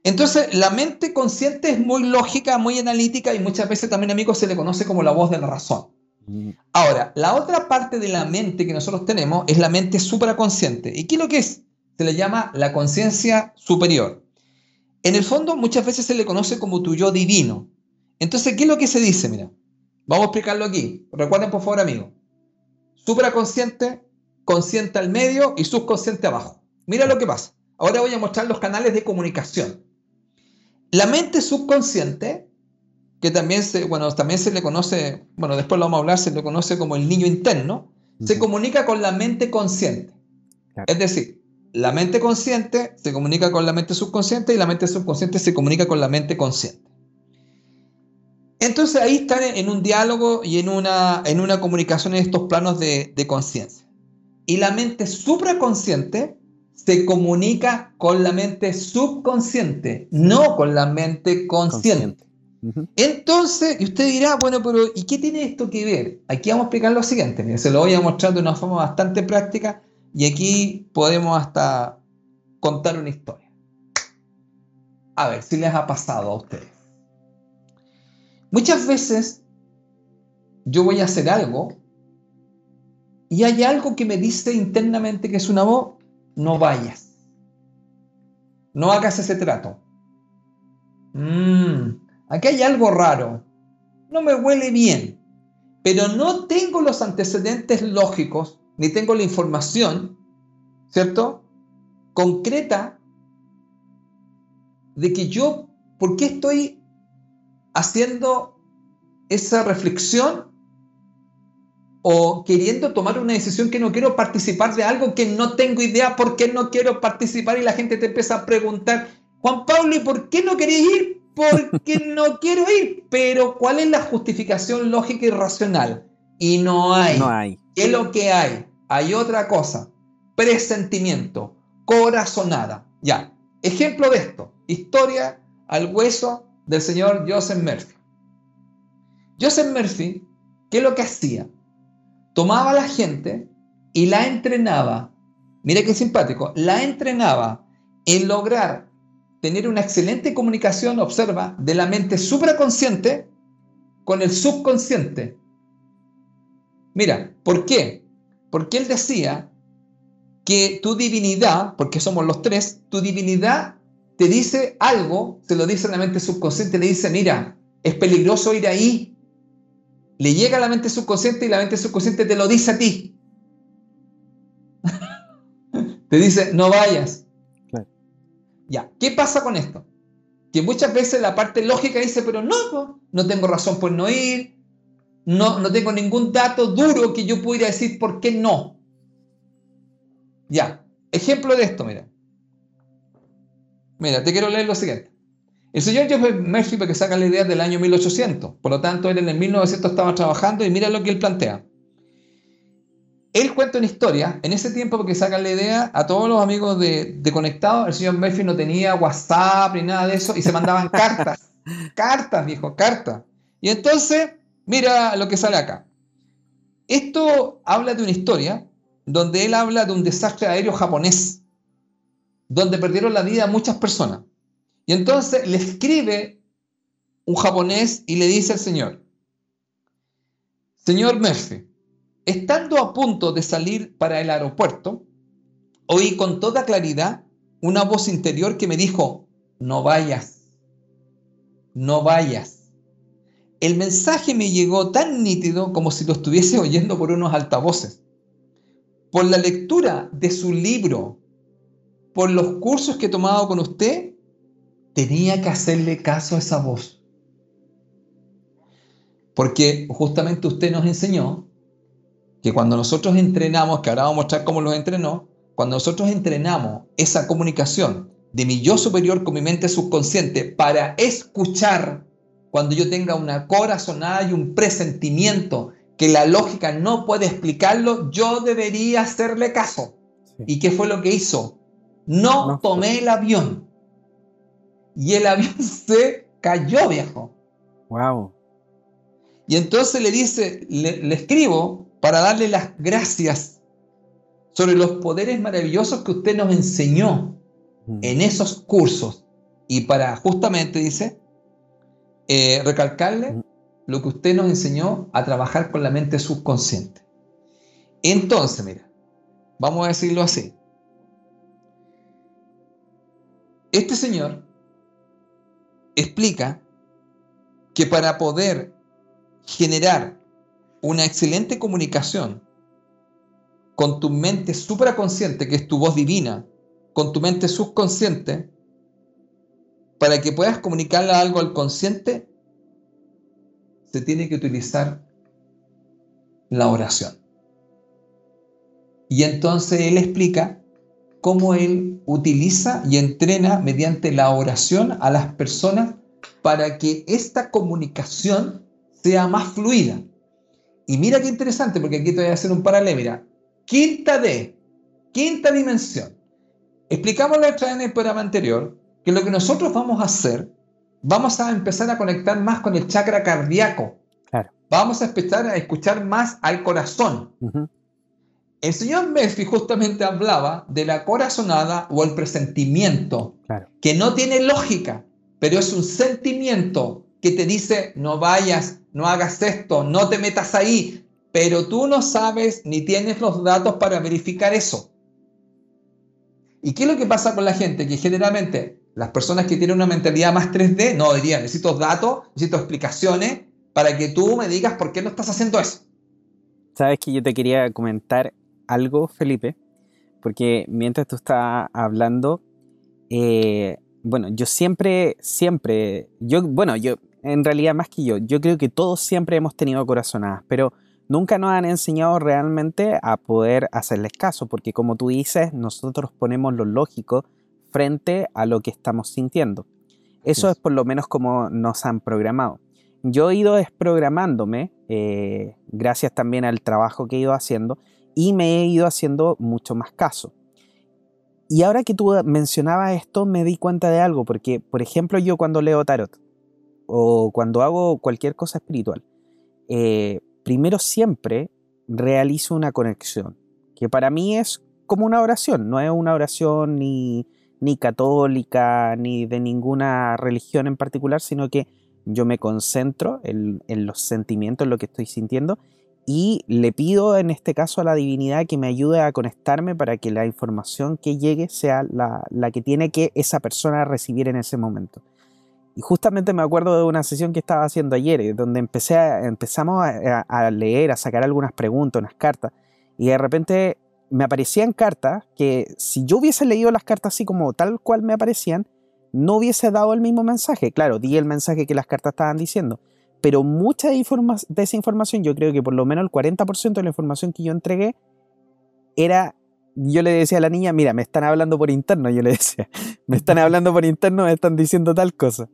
B: Entonces, la mente consciente es muy lógica, muy analítica y muchas veces también, amigos, se le conoce como la voz de la razón. Mm. Ahora, la otra parte de la mente que nosotros tenemos es la mente supraconsciente. ¿Y qué es lo que es? Se le llama la conciencia superior. En el fondo, muchas veces se le conoce como tu yo divino. Entonces, ¿qué es lo que se dice? Mira, vamos a explicarlo aquí. Recuerden, por favor, amigos. Supraconsciente, consciente al medio y subconsciente abajo. Mira lo que pasa. Ahora voy a mostrar los canales de comunicación. La mente subconsciente, que también se, bueno, también se le conoce, bueno, después lo vamos a hablar, se le conoce como el niño interno, se comunica con la mente consciente. Es decir, la mente consciente se comunica con la mente subconsciente y la mente subconsciente se comunica con la mente consciente. Entonces ahí están en un diálogo y en una, en una comunicación en estos planos de, de conciencia. Y la mente supraconsciente se comunica con la mente subconsciente, no con la mente consciente. Entonces, y usted dirá, bueno, pero ¿y qué tiene esto que ver? Aquí vamos a explicar lo siguiente, se lo voy a mostrar de una forma bastante práctica y aquí podemos hasta contar una historia. A ver si les ha pasado a ustedes. Muchas veces yo voy a hacer algo y hay algo que me dice internamente que es una voz, no vayas. No hagas ese trato. Mmm, aquí hay algo raro. No me huele bien. Pero no tengo los antecedentes lógicos, ni tengo la información, ¿cierto? Concreta de que yo, ¿por qué estoy haciendo esa reflexión o queriendo tomar una decisión que no quiero participar de algo que no tengo idea por qué no quiero participar y la gente te empieza a preguntar, Juan Pablo, ¿y por qué no querés ir? Porque no quiero ir. Pero ¿cuál es la justificación lógica y racional? Y no hay.
A: No hay.
B: ¿Qué es lo que hay? Hay otra cosa. Presentimiento, corazonada. Ya. Ejemplo de esto. Historia al hueso del señor Joseph Murphy. Joseph Murphy, ¿qué es lo que hacía? tomaba a la gente y la entrenaba, mira qué simpático, la entrenaba en lograr tener una excelente comunicación, observa, de la mente supraconsciente con el subconsciente. Mira, ¿por qué? Porque él decía que tu divinidad, porque somos los tres, tu divinidad te dice algo, se lo dice a la mente subconsciente, le dice, mira, es peligroso ir ahí, le llega a la mente subconsciente y la mente subconsciente te lo dice a ti. te dice, no vayas. Ya, ¿qué pasa con esto? Que muchas veces la parte lógica dice, pero no, no, tengo razón por no ir, no, no tengo ningún dato duro que yo pudiera decir por qué no. Ya, ejemplo de esto, mira. Mira, te quiero leer lo siguiente. El señor Joseph Murphy, que saca la idea del año 1800, por lo tanto él en el 1900 estaba trabajando y mira lo que él plantea. Él cuenta una historia, en ese tiempo porque saca la idea a todos los amigos de, de Conectado, el señor Murphy no tenía WhatsApp ni nada de eso y se mandaban cartas, cartas, viejo, cartas. Y entonces, mira lo que sale acá. Esto habla de una historia donde él habla de un desastre aéreo japonés, donde perdieron la vida muchas personas. Y entonces le escribe un japonés y le dice al señor, señor Murphy, estando a punto de salir para el aeropuerto, oí con toda claridad una voz interior que me dijo, no vayas, no vayas. El mensaje me llegó tan nítido como si lo estuviese oyendo por unos altavoces. Por la lectura de su libro, por los cursos que he tomado con usted, tenía que hacerle caso a esa voz. Porque justamente usted nos enseñó que cuando nosotros entrenamos, que ahora vamos a mostrar cómo los entrenó, cuando nosotros entrenamos esa comunicación de mi yo superior con mi mente subconsciente para escuchar cuando yo tenga una corazonada y un presentimiento que la lógica no puede explicarlo, yo debería hacerle caso. ¿Y qué fue lo que hizo? No tomé el avión y el avión se cayó, viejo.
A: Wow.
B: Y entonces le dice, le, escribo para darle las gracias sobre los poderes maravillosos que usted nos enseñó mm. en esos cursos. Y para justamente, dice, eh, recalcarle lo que usted nos enseñó a trabajar con la mente subconsciente. Entonces, mira, vamos a decirlo así. Este señor explica que para poder generar una excelente comunicación con tu mente supraconsciente, que es tu voz divina, con tu mente subconsciente, para que puedas comunicarle algo al consciente, se tiene que utilizar la oración. Y entonces él explica cómo él utiliza y entrena mediante la oración a las personas para que esta comunicación sea más fluida. Y mira qué interesante, porque aquí te voy a hacer un paralelo. Mira, quinta D, quinta dimensión. Explicamos la otra en el programa anterior que lo que nosotros vamos a hacer, vamos a empezar a conectar más con el chakra cardíaco. Vamos a empezar a escuchar más al corazón. El señor Murphy justamente hablaba de la corazonada o el presentimiento, que no tiene lógica, pero es un sentimiento que te dice, no vayas, no hagas esto, no te metas ahí, pero tú no sabes ni tienes los datos para verificar eso. ¿Y qué es lo que pasa con la gente? Que generalmente las personas que tienen una mentalidad más 3D, no dirían, necesito datos, necesito explicaciones para que tú me digas por qué no estás haciendo eso.
A: Sabes que yo te quería comentar algo, Felipe, porque mientras tú estás hablando, eh, bueno, yo siempre, siempre, yo, bueno, yo, en realidad más que yo, yo creo que todos siempre hemos tenido corazonadas, pero nunca nos han enseñado realmente a poder hacerles caso, porque como tú dices, nosotros ponemos lo lógico frente a lo que estamos sintiendo. Eso es por lo menos como nos han programado. Yo he ido desprogramándome, eh, gracias también al trabajo que he ido haciendo, y me he ido haciendo mucho más caso. Y ahora que tú mencionabas esto, me di cuenta de algo, porque, por ejemplo, yo cuando leo tarot o cuando hago cualquier cosa espiritual, eh, primero siempre realizo una conexión, que para mí es como una oración, no es una oración ni, ni católica, ni de ninguna religión en particular, sino que yo me concentro en, los sentimientos, en lo que estoy sintiendo, y le pido en este caso a la divinidad que me ayude a conectarme para que la información que llegue sea la, que tiene que esa persona recibir en ese momento. Y justamente me acuerdo de una sesión que estaba haciendo ayer, eh, donde empecé empezamos a, a, leer, a sacar algunas preguntas, unas cartas, y de repente me aparecían cartas que si yo hubiese leído las cartas así como tal cual me aparecían, no hubiese dado el mismo mensaje. Claro, di el mensaje que las cartas estaban diciendo, pero mucha de, esa información, yo creo que por lo menos el 40% de la información que yo entregué era, yo le decía a la niña, mira, me están hablando por interno, yo le decía, me están hablando por interno, me están diciendo tal cosa.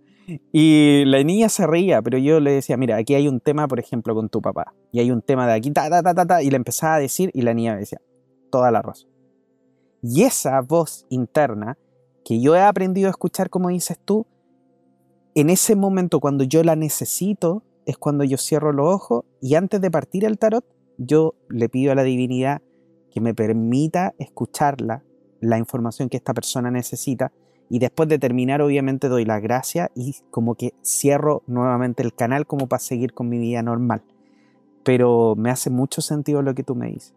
A: Y la niña se reía, pero yo le decía, mira, aquí hay un tema, por ejemplo, con tu papá, y hay un tema de aquí, ta, ta, ta, ta, ta, y le empezaba a decir, y la niña me decía, toda la razón. Y esa voz interna que yo he aprendido a escuchar, como dices tú, en ese momento cuando yo la necesito, es cuando yo cierro los ojos y antes de partir el tarot, yo le pido a la divinidad que me permita escucharla, la información que esta persona necesita, y después de terminar obviamente doy la gracia y como que cierro nuevamente el canal como para seguir con mi vida normal. Pero me hace mucho sentido lo que tú me dices.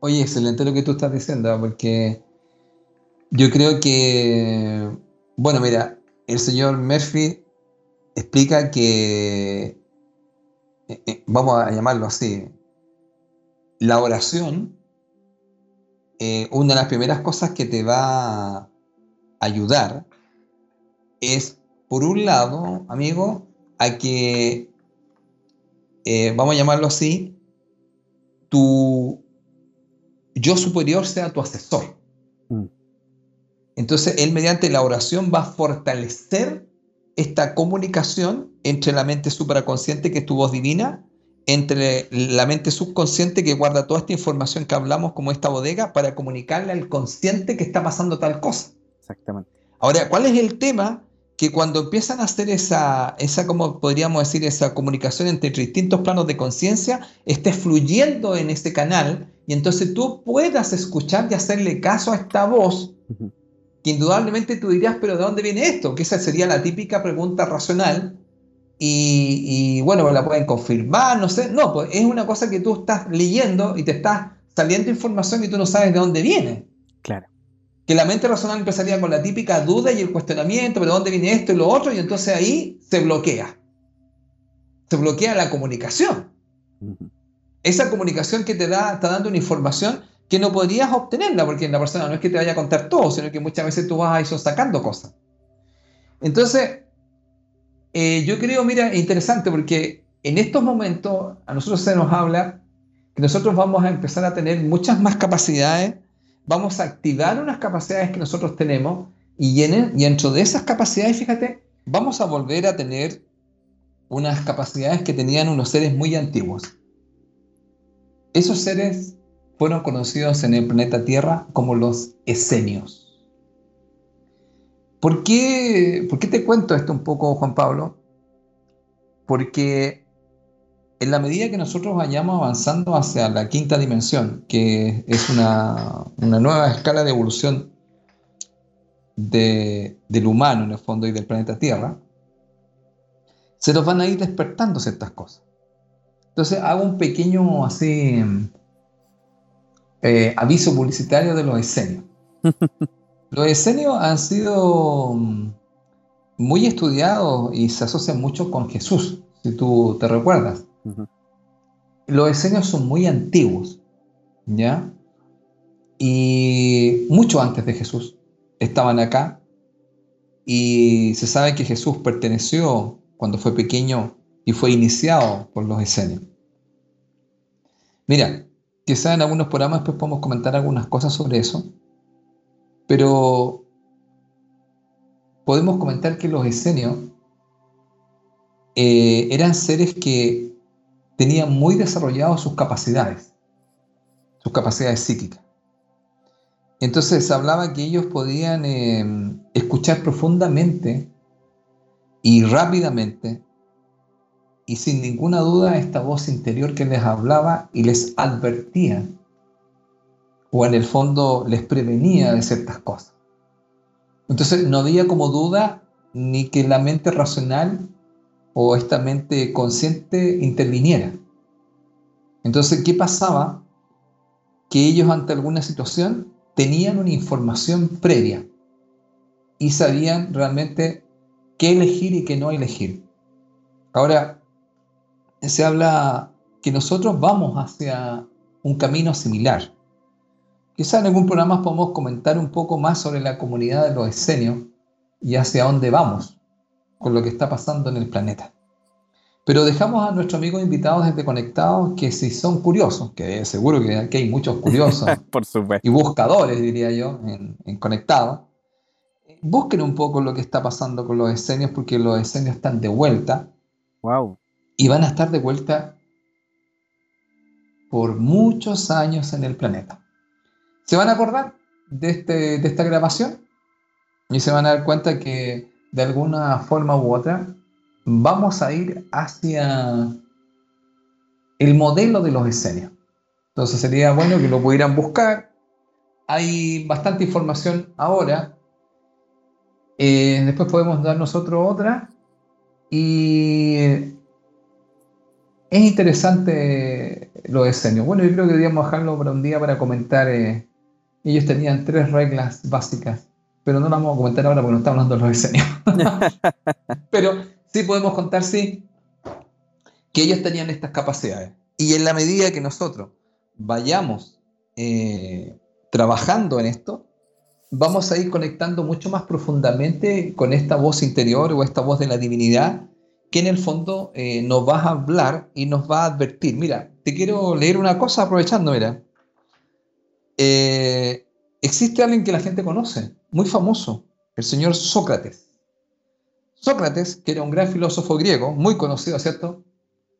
B: Oye, excelente lo que tú estás diciendo, porque yo creo que, bueno, mira, el señor Murphy explica que, eh, eh, vamos a llamarlo así, la oración, eh, una de las primeras cosas que te va a ayudar es, por un lado, amigo, a que, vamos a llamarlo así, tu yo superior sea tu asesor. Mm. Entonces, él mediante la oración va a fortalecer esta comunicación entre la mente supraconsciente, que es tu voz divina, entre la mente subconsciente que guarda toda esta información que hablamos como esta bodega para comunicarle al consciente que está pasando tal cosa.
A: Exactamente.
B: Ahora, ¿cuál es el tema? Que cuando empiezan a hacer esa, esa como podríamos decir, esa comunicación entre distintos planos de conciencia, esté fluyendo en ese canal y entonces tú puedas escuchar y hacerle caso a esta voz, que indudablemente tú dirías, pero ¿de dónde viene esto? Que esa sería la típica pregunta racional. Y, bueno, la pueden confirmar, no sé. No, pues es una cosa que tú estás leyendo y te está saliendo información y tú no sabes de dónde viene.
A: Claro.
B: Que la mente racional empezaría con la típica duda y el cuestionamiento, pero ¿de dónde viene esto y lo otro? Y entonces ahí se bloquea. Se bloquea la comunicación. Esa comunicación que te da, está dando una información que no podrías obtenerla, porque la persona no es que te vaya a contar todo, sino que muchas veces tú vas a ir sacando cosas. Entonces, eh, yo creo, mira, interesante, porque en estos momentos a nosotros se nos habla que nosotros vamos a empezar a tener muchas más capacidades, vamos a activar unas capacidades que nosotros tenemos, y, en, y dentro de esas capacidades, fíjate, vamos a volver a tener unas capacidades que tenían unos seres muy antiguos. Esos seres fueron conocidos en el planeta Tierra como los esenios. ¿Por qué, ¿Por qué te cuento esto un poco, Juan Pablo? Porque en la medida que nosotros vayamos avanzando hacia la quinta dimensión, que es una, nueva escala de evolución del humano en el fondo y del planeta Tierra, se nos van a ir despertando ciertas cosas. Entonces hago un pequeño así eh, aviso publicitario de los escenios. los escenios han sido mm, muy estudiados y se asocian mucho con Jesús, si tú te recuerdas. Los escenios son muy antiguos, ¿ya? Y mucho antes de Jesús estaban acá y se sabe que Jesús perteneció cuando fue pequeño y fue iniciado por los esenios. Mira, quizá en algunos programas después podemos comentar algunas cosas sobre eso, pero podemos comentar que los esenios eh, eran seres que tenían muy desarrolladas sus capacidades, sus capacidades psíquicas. Entonces se hablaba que ellos podían eh, escuchar profundamente y rápidamente y sin ninguna duda esta voz interior que les hablaba y les advertía, o en el fondo les prevenía de ciertas cosas. Entonces no había como duda ni que la mente racional o esta mente consciente interviniera. Entonces, ¿qué pasaba? Que ellos ante alguna situación tenían una información previa y sabían realmente qué elegir y qué no elegir. Ahora, se habla que nosotros vamos hacia un camino similar. Quizá en algún programa podemos comentar un poco más sobre la comunidad de los esenios y hacia dónde vamos con lo que está pasando en el planeta. Pero dejamos a nuestros amigos invitados desde Conectados que si son curiosos, que seguro que aquí hay muchos curiosos
A: Por
B: y buscadores, diría yo, en, en Conectados, busquen un poco lo que está pasando con los esenios porque los esenios están de vuelta.
A: Wow
B: y van a estar de vuelta por muchos años en el planeta. ¿Se van a acordar de, este, de esta grabación? Y se van a dar cuenta que de alguna forma u otra vamos a ir hacia el modelo de los escenios. Entonces sería bueno que lo pudieran buscar. Hay bastante información ahora. Eh, después podemos dar nosotros otra. Y es interesante lo de Senio. Bueno, yo creo que deberíamos dejarlo para un día para comentar. Eh, ellos tenían tres reglas básicas, pero no las vamos a comentar ahora porque no estamos hablando de los Senio. pero sí podemos contar, sí, que ellos tenían estas capacidades. Y en la medida que nosotros vayamos eh, trabajando en esto, vamos a ir conectando mucho más profundamente con esta voz interior o esta voz de la divinidad que en el fondo eh, nos va a hablar y nos va a advertir. Mira, te quiero leer una cosa aprovechando, mira. Eh, existe alguien que la gente conoce, muy famoso, el señor Sócrates. Sócrates, que era un gran filósofo griego, muy conocido, ¿cierto?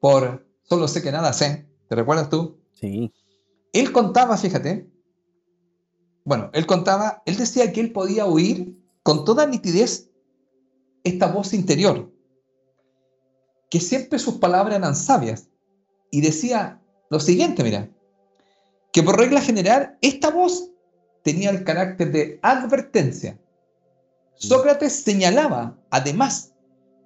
B: Por solo sé que nada sé. ¿Te recuerdas tú?
A: Sí.
B: Él contaba, fíjate, bueno, él contaba, él decía que él podía oír con toda nitidez esta voz interior, que siempre sus palabras eran sabias. Y decía lo siguiente, mira, que por regla general esta voz tenía el carácter de advertencia. Sócrates señalaba, además,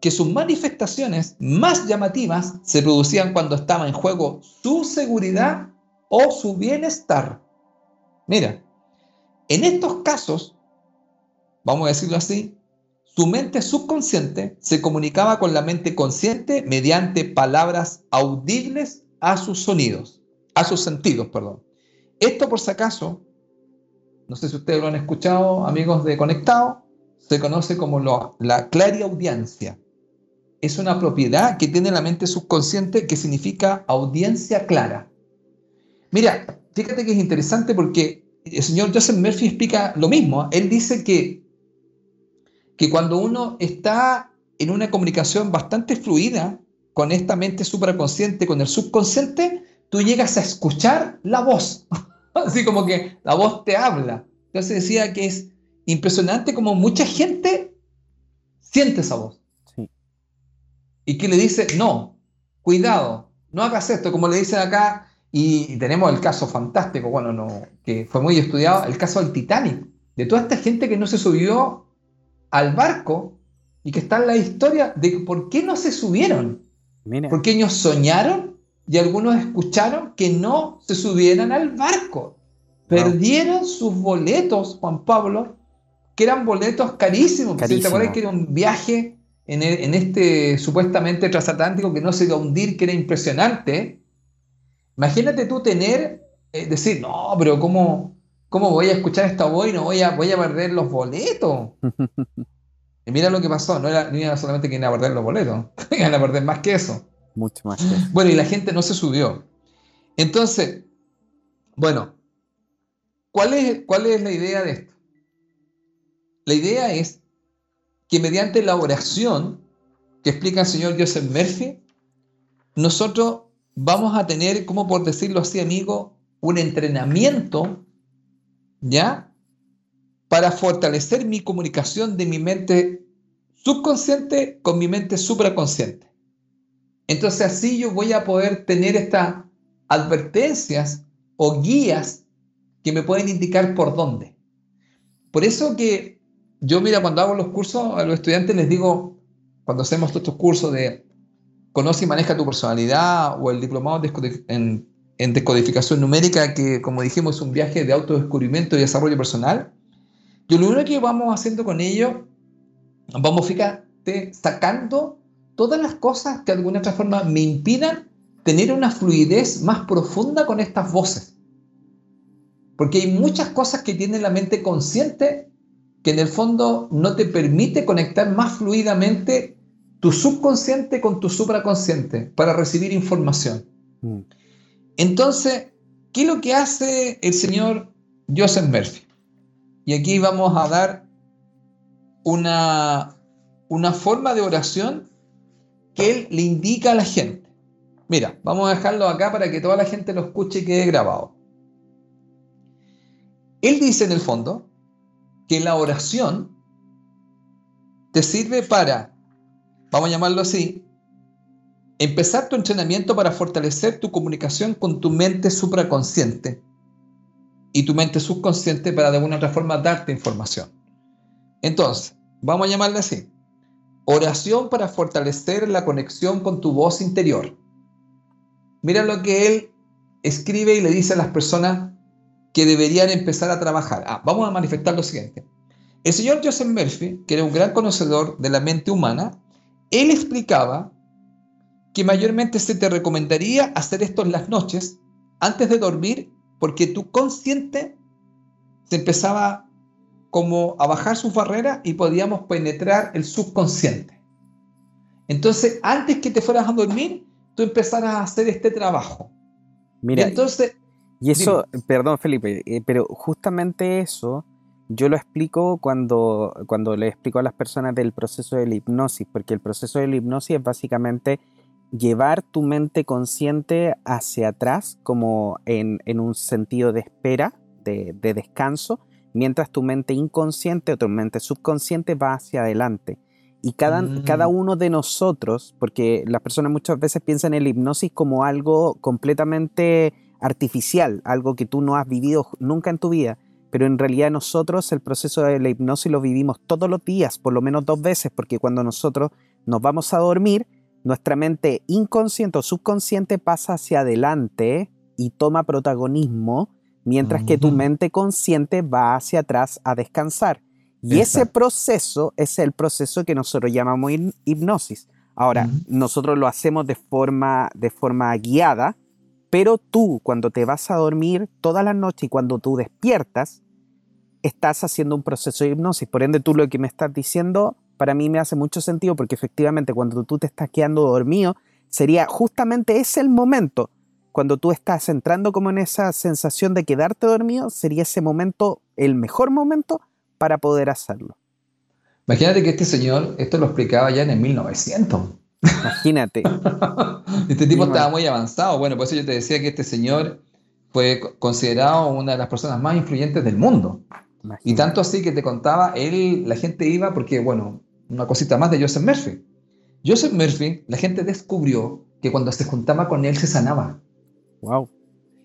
B: que sus manifestaciones más llamativas se producían cuando estaba en juego su seguridad o su bienestar. Mira, en estos casos, vamos a decirlo así, su mente subconsciente se comunicaba con la mente consciente mediante palabras audibles a sus sonidos, a sus sentidos, perdón. Esto por si acaso, no sé si ustedes lo han escuchado, amigos de Conectado, se conoce como la clariaudiencia. Es una propiedad que tiene la mente subconsciente que significa audiencia clara. Mira, fíjate que es interesante porque el señor Joseph Murphy explica lo mismo. Él dice que, que cuando uno está en una comunicación bastante fluida con esta mente supraconsciente, con el subconsciente, tú llegas a escuchar la voz. Así como que la voz te habla. Entonces decía que es impresionante como mucha gente siente esa voz. Y que le dice, no, cuidado, no hagas esto, como le dicen acá, y tenemos el caso fantástico, bueno, no, que fue muy estudiado, el caso del Titanic, de toda esta gente que no se subió al barco y que está en la historia de por qué no se subieron. Porque ellos soñaron y algunos escucharon que no se subieran al barco. Perdieron sus boletos, Juan Pablo, que eran boletos carísimos. ¿Te acuerdas que era un viaje en, en, este supuestamente transatlántico que no se iba a hundir, que era impresionante? Imagínate tú tener, eh, decir, no, pero ¿cómo, ¿cómo voy a escuchar esta voz y no voy a, voy a perder los boletos? y mira lo que pasó, no era, no solamente que iban a perder los boletos, iban a perder más que eso.
A: Mucho más.
B: Bueno, y la gente no se subió. Entonces, bueno, ¿cuál es, ¿cuál es la idea de esto? La idea es que mediante la oración que explica el señor Joseph Murphy, nosotros vamos a tener, como por decirlo así, amigo, un entrenamiento, ¿ya? Para fortalecer mi comunicación de mi mente subconsciente con mi mente supraconsciente. Entonces así yo voy a poder tener estas advertencias o guías que me pueden indicar por dónde. Por eso que yo, mira, cuando hago los cursos a los estudiantes les digo, cuando hacemos estos cursos de conoce y maneja tu personalidad o el diplomado en, descodificación numérica, que como dijimos es un viaje de autodescubrimiento y desarrollo personal, yo lo único que vamos haciendo con ello, vamos, fíjate, sacando todas las cosas que de alguna otra forma me impidan tener una fluidez más profunda con estas voces. Porque hay muchas cosas que tiene la mente consciente que en el fondo no te permite conectar más fluidamente tu subconsciente con tu supraconsciente para recibir información. Mm. Entonces, ¿qué es lo que hace el señor Joseph Murphy? Y aquí vamos a dar una, una forma de oración que él le indica a la gente. Mira, vamos a dejarlo acá para que toda la gente lo escuche y quede grabado. Él dice en el fondo que la oración te sirve para vamos a llamarlo así, empezar tu entrenamiento para fortalecer tu comunicación con tu mente supraconsciente y tu mente subconsciente para de alguna otra forma darte información. Entonces, vamos a llamarle así. Oración para fortalecer la conexión con tu voz interior. Mira lo que él escribe y le dice a las personas que deberían empezar a trabajar. Ah, vamos a manifestar lo siguiente. El señor Joseph Murphy, que era un gran conocedor de la mente humana, él explicaba que mayormente se te recomendaría hacer esto en las noches antes de dormir porque tu consciente se empezaba como a bajar sus barreras y podíamos penetrar el subconsciente. Entonces, antes que te fueras a dormir, tú empezaras a hacer este trabajo.
A: Mira, entonces... Y eso, perdón Felipe, eh, pero justamente eso yo lo explico cuando, cuando le explico a las personas del proceso de la hipnosis, porque el proceso de la hipnosis es básicamente llevar tu mente consciente hacia atrás, como en, un sentido de espera, de, descanso, mientras tu mente inconsciente o tu mente subconsciente va hacia adelante. Y cada, cada mm. uno de nosotros, porque las personas muchas veces piensan en la hipnosis como algo completamente artificial, algo que tú no has vivido nunca en tu vida, pero en realidad nosotros el proceso de la hipnosis lo vivimos todos los días, por lo menos dos veces, porque cuando nosotros nos vamos a dormir, nuestra mente inconsciente o subconsciente pasa hacia adelante y toma protagonismo, mientras que tu mente consciente va hacia atrás a descansar. Y ese proceso es el proceso que nosotros llamamos hipnosis. Ahora, nosotros lo hacemos de forma, de forma guiada, pero tú cuando te vas a dormir toda la noche y cuando tú despiertas, estás haciendo un proceso de hipnosis. Por ende, tú lo que me estás diciendo para mí me hace mucho sentido porque efectivamente cuando tú te estás quedando dormido, sería justamente ese el momento. Cuando tú estás entrando como en esa sensación de quedarte dormido, sería ese momento el mejor momento para poder hacerlo.
B: Imagínate que este señor, esto lo explicaba ya en el 1900.
A: Imagínate.
B: este tipo estaba muy avanzado. Bueno, por eso yo te decía que este señor fue considerado una de las personas más influyentes del mundo. Y tanto así que te contaba, él, la gente iba porque, bueno, una cosita más de Joseph Murphy. Joseph Murphy, la gente descubrió que cuando se juntaba con él se sanaba.
A: Wow.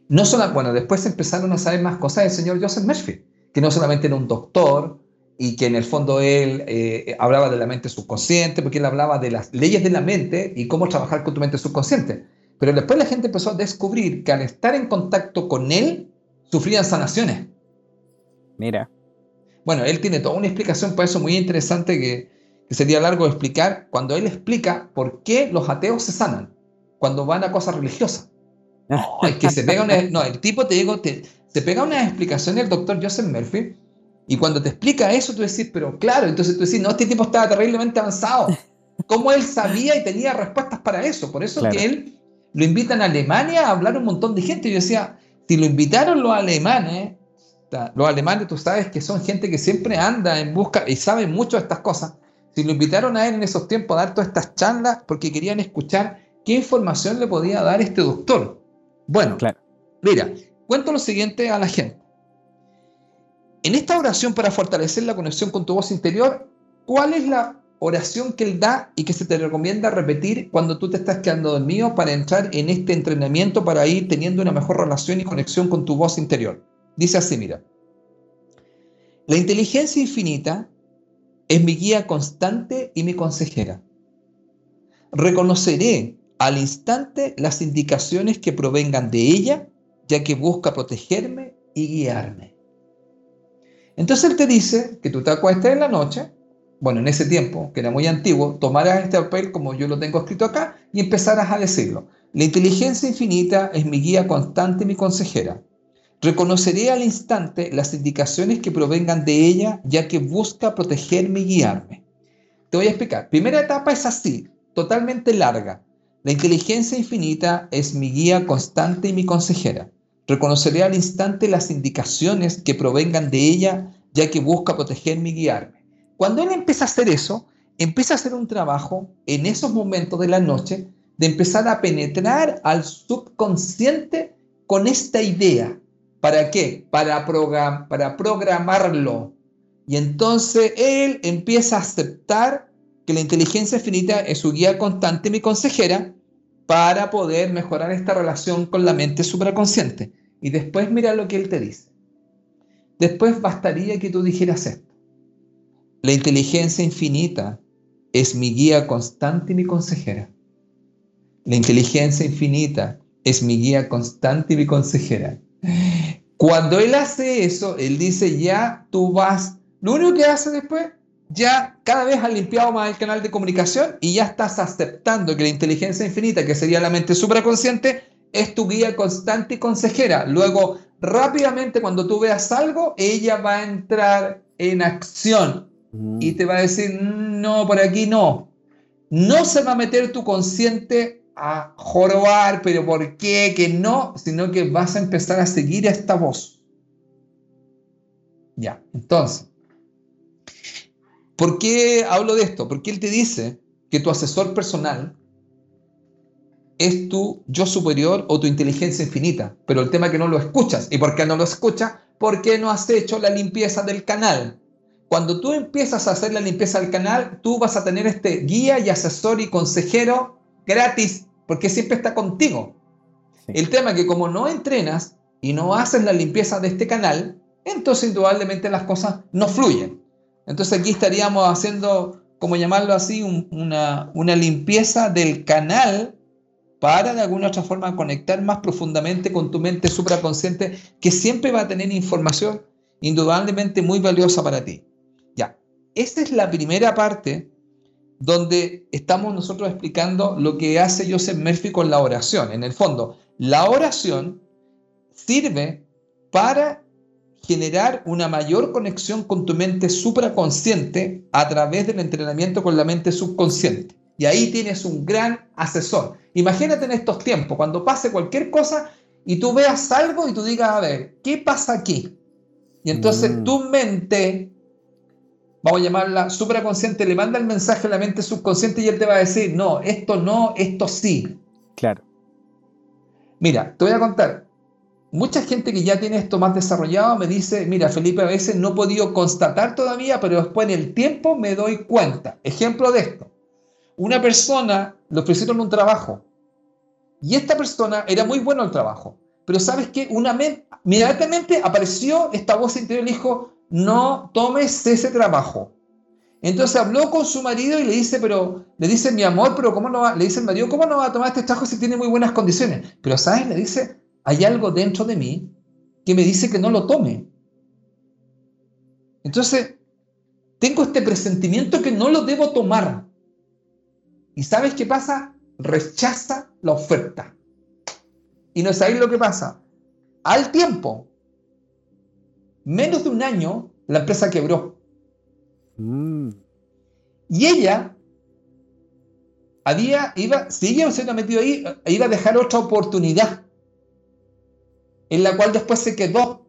B: No solo, bueno, después empezaron a saber más cosas del señor Joseph Murphy, que no solamente era un doctor, y que en el fondo él eh, hablaba de la mente subconsciente, porque él hablaba de las leyes de la mente y cómo trabajar con tu mente subconsciente. Pero después la gente empezó a descubrir que al estar en contacto con él, sufrían sanaciones.
A: Mira.
B: Bueno, él tiene toda una explicación para eso muy interesante que, sería largo de explicar, cuando él explica por qué los ateos se sanan cuando van a cosas religiosas. No, que se pega una, no, el tipo te digo, se pega una explicación el doctor Joseph Murphy y cuando te explica eso, tú decís, pero claro, entonces tú decís, no, este tipo estaba terriblemente avanzado. ¿Cómo él sabía y tenía respuestas para eso? Por eso que él lo invitan a Alemania a hablar un montón de gente. Yo decía, si lo invitaron los alemanes, los alemanes tú sabes que son gente que siempre anda en busca y sabe mucho de estas cosas. Si lo invitaron a él en esos tiempos a dar todas estas charlas porque querían escuchar qué información le podía dar este doctor. Bueno, claro. mira, cuento lo siguiente a la gente. En esta oración para fortalecer la conexión con tu voz interior, ¿cuál es la oración que él da y que se te recomienda repetir cuando tú te estás quedando dormido para entrar en este entrenamiento para ir teniendo una mejor relación y conexión con tu voz interior? Dice así, mira. La inteligencia infinita es mi guía constante y mi consejera. Reconoceré al instante las indicaciones que provengan de ella, ya que busca protegerme y guiarme. Entonces él te dice que tú te acuestes en la noche, bueno, en ese tiempo, que era muy antiguo, tomaras este papel como yo lo tengo escrito acá y empezaras a decirlo. La inteligencia infinita es mi guía constante y mi consejera. Reconoceré al instante las indicaciones que provengan de ella, ya que busca protegerme y guiarme. Te voy a explicar. Primera etapa es así, totalmente larga. La inteligencia infinita es mi guía constante y mi consejera. Reconoceré al instante las indicaciones que provengan de ella, ya que busca protegerme y guiarme. Cuando él empieza a hacer eso, empieza a hacer un trabajo en esos momentos de la noche de empezar a penetrar al subconsciente con esta idea. ¿Para qué? Para, para programarlo. Y entonces él empieza a aceptar que la inteligencia infinita es su guía constante, mi consejera, para poder mejorar esta relación con la mente supraconsciente. Y después mira lo que él te dice. Después bastaría que tú dijeras esto. La inteligencia infinita es mi guía constante y mi consejera. La inteligencia infinita es mi guía constante y mi consejera. Cuando él hace eso, él dice, ya tú vas, lo único que hace después ya cada vez has limpiado más el canal de comunicación y ya estás aceptando que la inteligencia infinita, que sería la mente supraconsciente, es tu guía constante y consejera. Luego, rápidamente cuando tú veas algo, ella va a entrar en acción mm. y te va a decir, no, por aquí no. No se va a meter tu consciente a jorobar, pero ¿por qué? Que no, sino que vas a empezar a seguir esta voz. Ya, entonces, ¿Por qué hablo de esto? Porque él te dice que tu asesor personal es tu yo superior o tu inteligencia infinita, pero el tema es que no lo escuchas. ¿Y por qué no lo escuchas? Porque no has hecho la limpieza del canal. Cuando tú empiezas a hacer la limpieza del canal, tú vas a tener este guía y asesor y consejero gratis, porque siempre está contigo. El tema es que como no entrenas y no haces la limpieza de este canal, entonces indudablemente las cosas no fluyen. Entonces aquí estaríamos haciendo, como llamarlo así, una, una limpieza del canal para de alguna otra forma conectar más profundamente con tu mente supraconsciente que siempre va a tener información indudablemente muy valiosa para ti. Ya, esta es la primera parte donde estamos nosotros explicando lo que hace Joseph Murphy con la oración. En el fondo, la oración sirve para generar una mayor conexión con tu mente supraconsciente a través del entrenamiento con la mente subconsciente. Y ahí tienes un gran asesor. Imagínate en estos tiempos, cuando pase cualquier cosa y tú veas algo y tú digas, a ver, ¿qué pasa aquí? Y entonces mm. tu mente, vamos a llamarla supraconsciente, le manda el mensaje a la mente subconsciente y él te va a decir, no, esto no, esto sí.
A: Claro.
B: Mira, te voy a contar. Mucha gente que ya tiene esto más desarrollado me dice, mira, Felipe, a veces no he podido constatar todavía, pero después en el tiempo me doy cuenta. Ejemplo de esto. Una persona le ofrecieron un trabajo y esta persona era muy bueno el trabajo, pero sabes que una inmediatamente apareció esta voz interior y dijo, no tomes ese trabajo. Entonces habló con su marido y le dice, pero le dice, mi amor, pero ¿cómo no va? Le dice el marido, ¿cómo no va a tomar este trabajo si tiene muy buenas condiciones? Pero, ¿sabes? Le dice, hay algo dentro de mí que me dice que no lo tome. Entonces, tengo este presentimiento que no lo debo tomar. ¿Y sabes qué pasa? Rechaza la oferta. Y no sabéis lo que pasa. Al tiempo, menos de un año, la empresa quebró. Mm. Y ella había, iba, si ella se hubiera metido ahí, iba a dejar otra oportunidad, en la cual después se quedó.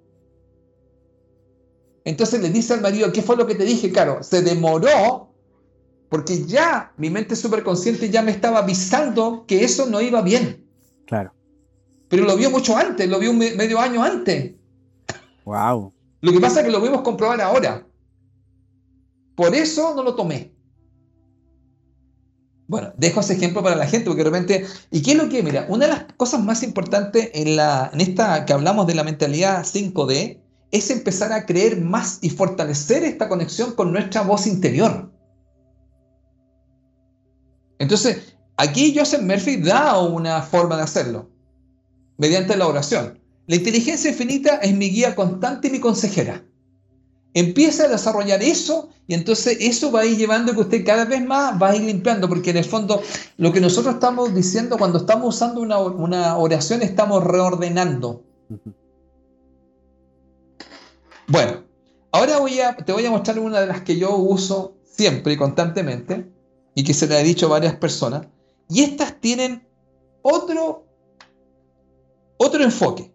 B: Entonces le dice al marido, ¿qué fue lo que te dije? Claro, se demoró porque ya mi mente superconsciente ya me estaba avisando que eso no iba bien.
A: Claro.
B: Pero lo vio mucho antes, lo vio medio año antes.
A: Wow.
B: Lo que pasa es que lo vimos comprobar ahora. Por eso no lo tomé. Bueno, dejo ese ejemplo para la gente, porque de repente, ¿y qué es lo que? Mira, una de las cosas más importantes en, la, en esta que hablamos de la mentalidad 5D es empezar a creer más y fortalecer esta conexión con nuestra voz interior. Entonces, aquí Joseph Murphy da una forma de hacerlo, mediante la oración. La inteligencia infinita es mi guía constante y mi consejera. Empieza a desarrollar eso y entonces eso va a ir llevando que usted cada vez más va a ir limpiando, porque en el fondo lo que nosotros estamos diciendo cuando estamos usando una, oración estamos reordenando. Bueno, ahora voy a, te voy a mostrar una de las que yo uso siempre y constantemente, y que se le ha dicho a varias personas. Y estas tienen otro, otro enfoque.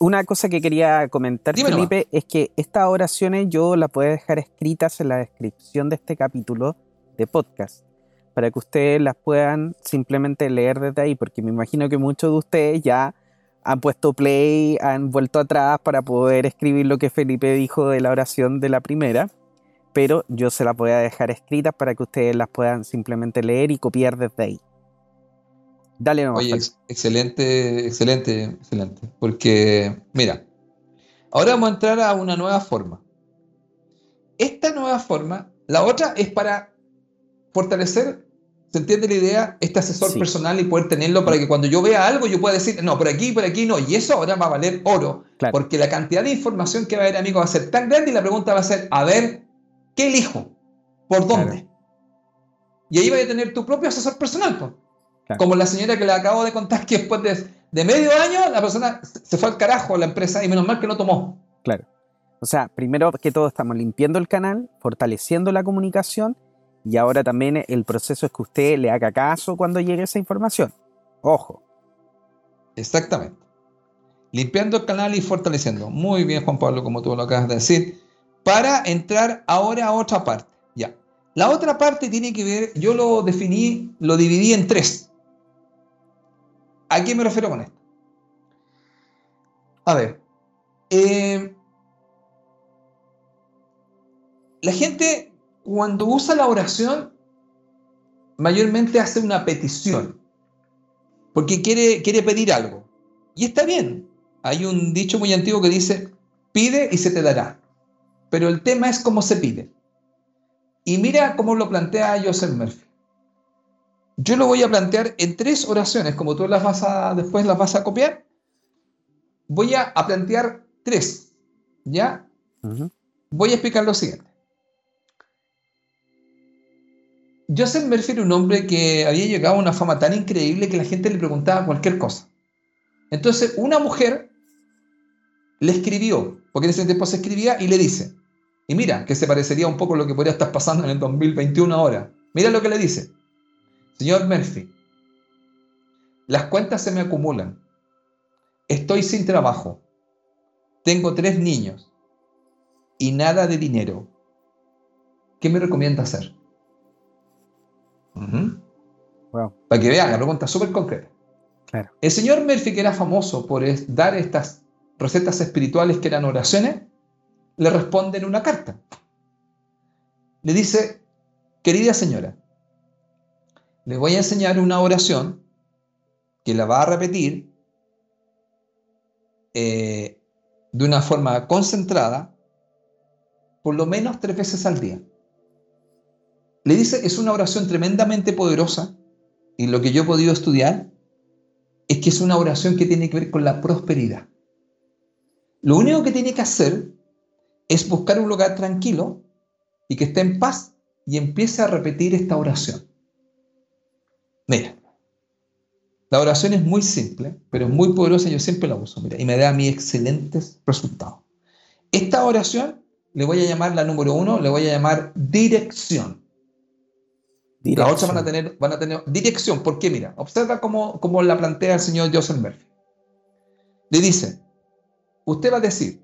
A: Una cosa que quería comentar, Felipe, es que estas oraciones yo las puedo dejar escritas en la descripción de este capítulo de podcast, para que ustedes las puedan simplemente leer desde ahí, porque me imagino que muchos de ustedes ya han puesto play, han vuelto atrás para poder escribir lo que Felipe dijo de la oración de la primera pero yo se las voy a dejar escritas para que ustedes las puedan simplemente leer y copiar desde ahí.
B: Dale nomás. Oye, excelente, excelente, excelente. Porque, mira, ahora vamos a entrar a una nueva forma. Esta nueva forma, la otra es para fortalecer, ¿se entiende la idea? Este asesor personal y poder tenerlo para que cuando yo vea algo yo pueda decir, no, por aquí, por aquí no. Y eso ahora va a valer oro. Porque la cantidad de información que va a haber, amigo, va a ser tan grande y la pregunta va a ser, a ver, ¿Qué elijo? ¿Por dónde? Y ahí vas a tener tu propio asesor personal. Como la señora que le acabo de contar que después de, medio año la persona se fue al carajo a la empresa y menos mal que no tomó.
A: Claro. O sea, primero que todo estamos limpiando el canal, fortaleciendo la comunicación y ahora también el proceso es que usted le haga caso cuando llegue esa información. Ojo.
B: Exactamente. Limpiando el canal y fortaleciendo. Muy bien, Juan Pablo, como tú lo acabas de decir para entrar ahora a otra parte. Ya. La otra parte tiene que ver, yo lo definí, lo dividí en tres. ¿A qué me refiero con esto? A ver. Eh, la gente cuando usa la oración mayormente hace una petición. porque quiere, quiere pedir algo. Y está bien. Hay un dicho muy antiguo que dice, pide y se te dará. Pero el tema es cómo se pide. Y mira cómo lo plantea Joseph Murphy. Yo lo voy a plantear en tres oraciones, como tú las vas a, después las vas a copiar. Voy a, plantear tres, ¿ya? Voy a explicar lo siguiente. Joseph Murphy era un hombre que había llegado a una fama tan increíble que la gente le preguntaba cualquier cosa. Entonces, una mujer le escribió, porque en ese tiempo se escribía, y le dice, y mira, que se parecería un poco a lo que podría estar pasando en el 2021 ahora. Mira lo que le dice. Señor Murphy, las cuentas se me acumulan. Estoy sin trabajo. Tengo tres niños y nada de dinero. ¿Qué me recomienda hacer? Para que vean, la pregunta es súper concreta. El señor Murphy, que era famoso por dar estas recetas espirituales que eran oraciones, le responde en una carta. Le dice, querida señora, le voy a enseñar una oración que la va a repetir eh, de una forma concentrada por lo menos tres veces al día. Le dice, es una oración tremendamente poderosa y lo que yo he podido estudiar es que es una oración que tiene que ver con la prosperidad. Lo único que tiene que hacer es buscar un lugar tranquilo y que esté en paz y empiece a repetir esta oración. Mira, la oración es muy simple, pero es muy poderosa, yo siempre la uso, mira, y me da a mí excelentes resultados. Esta oración le voy a llamar la número uno, le voy a llamar dirección. Las ocho van a, tener, van a tener dirección. ¿Por qué? Mira, observa cómo, cómo la plantea el señor Joseph Murphy. Le dice, usted va a decir,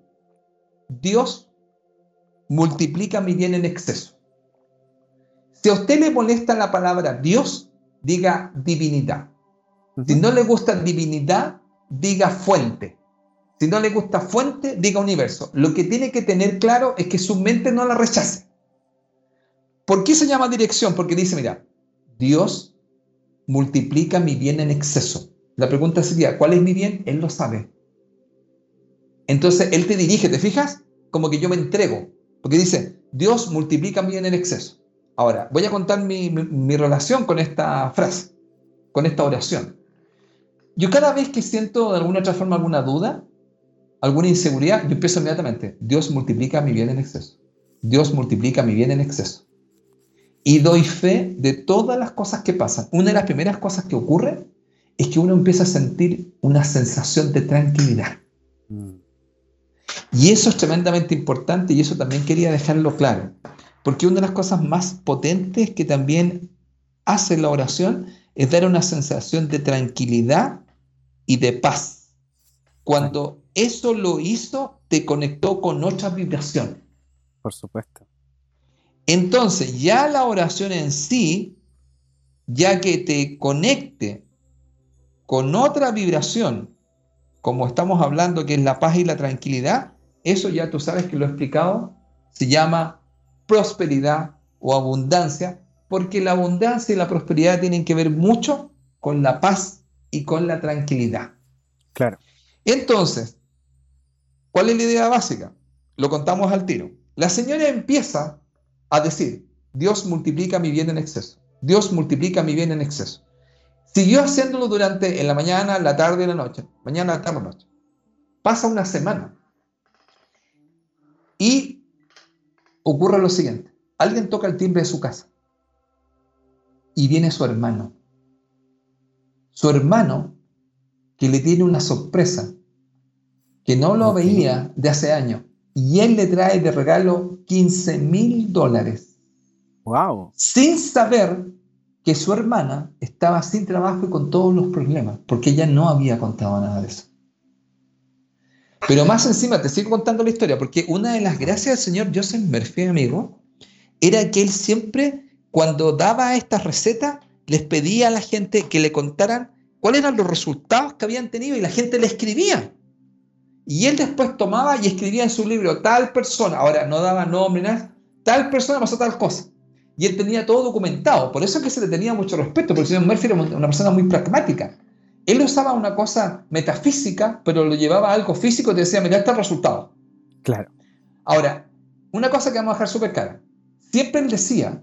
B: Dios multiplica mi bien en exceso. Si a usted le molesta la palabra Dios, diga divinidad. Si no le gusta divinidad, diga fuente. Si no le gusta fuente, diga universo. Lo que tiene que tener claro es que su mente no la rechace. ¿Por qué se llama dirección? Porque dice, mira, Dios multiplica mi bien en exceso. La pregunta sería, ¿cuál es mi bien? Él lo sabe. Entonces, Él te dirige, ¿te fijas? Como que yo me entrego. Porque dice, Dios multiplica mi bien en exceso. Ahora, voy a contar mi, mi relación con esta frase, con esta oración. Yo cada vez que siento de alguna otra forma alguna duda, alguna inseguridad, yo empiezo inmediatamente, Dios multiplica mi bien en exceso. Dios multiplica mi bien en exceso y doy fe de todas las cosas que pasan. Una de las primeras cosas que ocurre es que uno empieza a sentir una sensación de tranquilidad. Mm. Y eso es tremendamente importante y eso también quería dejarlo claro, porque una de las cosas más potentes que también hace la oración es dar una sensación de tranquilidad y de paz. Cuando eso lo hizo, te conectó con otra vibración.
A: Por supuesto.
B: Entonces, ya la oración en sí, ya que te conecte con otra vibración, como estamos hablando que es la paz y la tranquilidad, eso ya tú sabes que lo he explicado, se llama prosperidad o abundancia, porque la abundancia y la prosperidad tienen que ver mucho con la paz y con la tranquilidad.
A: Claro.
B: Entonces, ¿cuál es la idea básica? Lo contamos al tiro. La señora empieza a decir, Dios multiplica mi bien en exceso. Dios multiplica mi bien en exceso. Siguió haciéndolo durante en la mañana, la tarde y la noche. Mañana, tarde, noche. Pasa una semana. Y ocurre lo siguiente. Alguien toca el timbre de su casa. Y viene su hermano. Su hermano que le tiene una sorpresa que no lo veía de hace años y él le trae de regalo 15 mil dólares.
A: ¡Wow!
B: Sin saber que su hermana estaba sin trabajo y con todos los problemas, porque ella no había contado nada de eso. Pero más encima, te sigo contando la historia, porque una de las gracias del señor Joseph Murphy, amigo, era que él siempre, cuando daba estas recetas, les pedía a la gente que le contaran cuáles eran los resultados que habían tenido y la gente le escribía. Y él después tomaba y escribía en su libro, tal persona, ahora no daba nombre, tal persona pasó tal cosa. Y él tenía todo documentado. Por eso es que se le tenía mucho respeto, porque el señor Murphy era una persona muy pragmática. Él usaba una cosa metafísica, pero lo llevaba a algo físico y te decía, mira, este resultado.
A: Claro.
B: Ahora, una cosa que vamos a dejar súper clara. Siempre él decía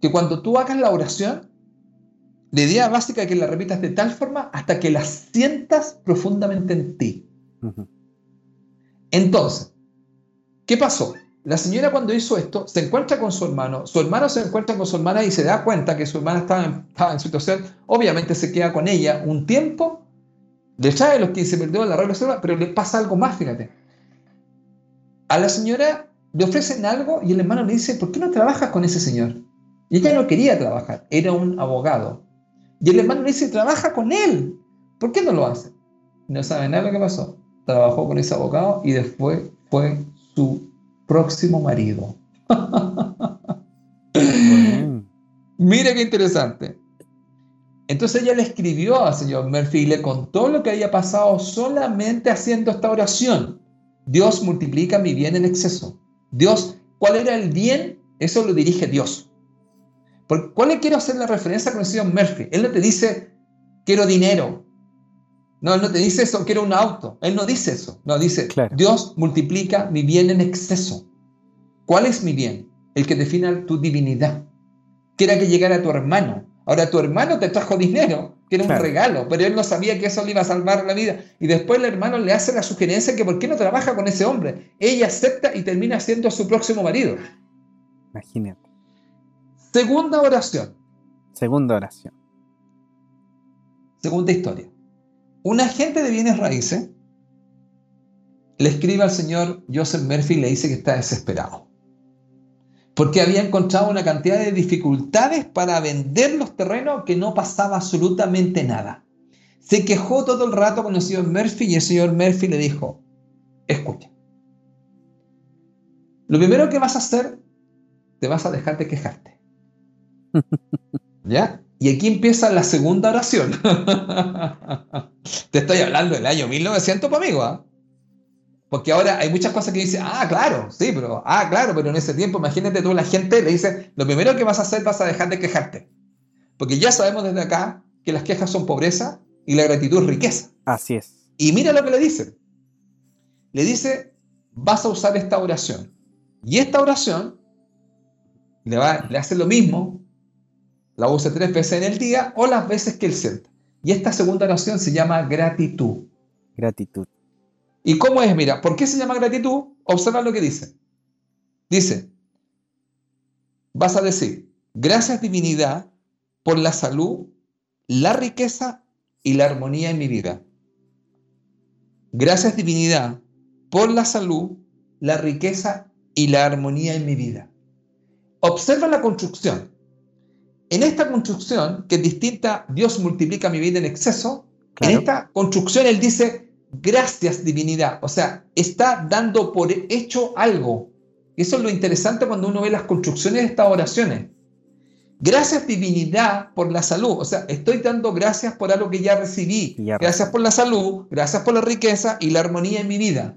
B: que cuando tú hagas la oración, la idea básica es que la repitas de tal forma hasta que la sientas profundamente en ti. Entonces, ¿qué pasó? La señora cuando hizo esto se encuentra con su hermano, su hermano se encuentra con su hermana y se da cuenta que su hermana estaba en, situación, obviamente se queda con ella un tiempo, le trae los 15 mil dólares, la regla, pero le pasa algo más, fíjate. A la señora le ofrecen algo y el hermano le dice, ¿por qué no trabajas con ese señor? Y ella no quería trabajar, era un abogado. Y el hermano le dice, trabaja con él, ¿por qué no lo hace? No sabe nada lo que pasó. Trabajó con ese abogado y después fue su próximo marido. Mira qué interesante. Entonces ella le escribió al señor Murphy y le contó lo que había pasado solamente haciendo esta oración. Dios multiplica mi bien en exceso. Dios, ¿cuál era el bien? Eso lo dirige Dios. ¿Por ¿Cuál le quiero hacer la referencia con el señor Murphy? Él no te dice, quiero dinero. No, él no te dice eso, quiero un auto. Él no dice eso. No, dice, Dios multiplica mi bien en exceso. ¿Cuál es mi bien? El que defina tu divinidad. Que era que llegara tu hermano. Ahora tu hermano te trajo dinero, que era un regalo, pero él no sabía que eso le iba a salvar la vida. Y después el hermano le hace la sugerencia que por qué no trabaja con ese hombre. Ella acepta y termina siendo su próximo marido.
A: Imagínate.
B: Segunda oración.
A: Segunda oración.
B: Segunda historia. Un agente de bienes raíces le escribe al señor Joseph Murphy y le dice que está desesperado. Porque había encontrado una cantidad de dificultades para vender los terrenos que no pasaba absolutamente nada. Se quejó todo el rato con el señor Murphy y el señor Murphy le dijo, escucha, lo primero que vas a hacer, te vas a dejar de quejarte. ¿Ya? Y aquí empieza la segunda oración. Te estoy hablando del año 1900, pues, amigo. ¿ah? Porque ahora hay muchas cosas que dicen, ah, claro, sí, pero, ah, claro, pero en ese tiempo, imagínate tú, la gente le dice, lo primero que vas a hacer, vas a dejar de quejarte. Porque ya sabemos desde acá que las quejas son pobreza y la gratitud es riqueza.
A: Así es.
B: Y mira lo que le dice. Le dice, vas a usar esta oración. Y esta oración le, va, le hace lo mismo la use tres veces en el día o las veces que él sienta. Y esta segunda oración se llama gratitud.
A: Gratitud.
B: ¿Y cómo es? Mira, ¿por qué se llama gratitud? Observa lo que dice. Dice, vas a decir, gracias divinidad por la salud, la riqueza y la armonía en mi vida. Gracias divinidad por la salud, la riqueza y la armonía en mi vida. Observa la construcción. En esta construcción, que es distinta, Dios multiplica mi vida en exceso, en esta construcción Él dice, gracias divinidad, o sea, está dando por hecho algo. Eso es lo interesante cuando uno ve las construcciones de estas oraciones. Gracias divinidad por la salud, o sea, estoy dando gracias por algo que ya recibí. gracias por la salud, gracias por la riqueza y la armonía en mi vida.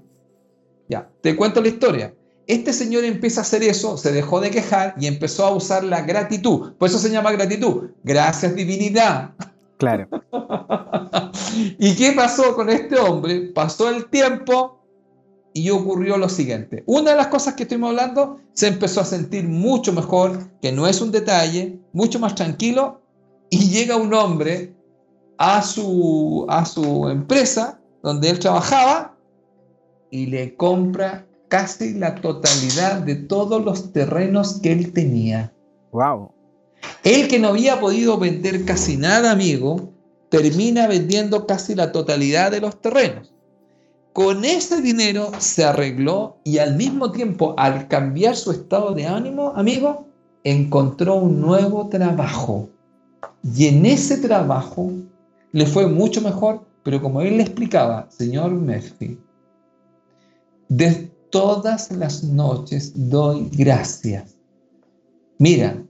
B: Ya, te cuento la historia. Este señor empieza a hacer eso, se dejó de quejar y empezó a usar la gratitud. Por eso se llama gratitud. Gracias, divinidad.
A: Claro.
B: ¿Y qué pasó con este hombre? Pasó el tiempo y ocurrió lo siguiente. Una de las cosas que estuvimos hablando, se empezó a sentir mucho mejor, que no es un detalle, mucho más tranquilo, y llega un hombre a su, a su empresa donde él trabajaba y le compra casi la totalidad de todos los terrenos que él tenía.
A: Wow.
B: Él que no había podido vender casi nada, amigo, termina vendiendo casi la totalidad de los terrenos. Con ese dinero se arregló y al mismo tiempo, al cambiar su estado de ánimo, amigo, encontró un nuevo trabajo. Y en ese trabajo le fue mucho mejor, pero como él le explicaba, señor Murphy, de todas las noches doy gracias. Mira,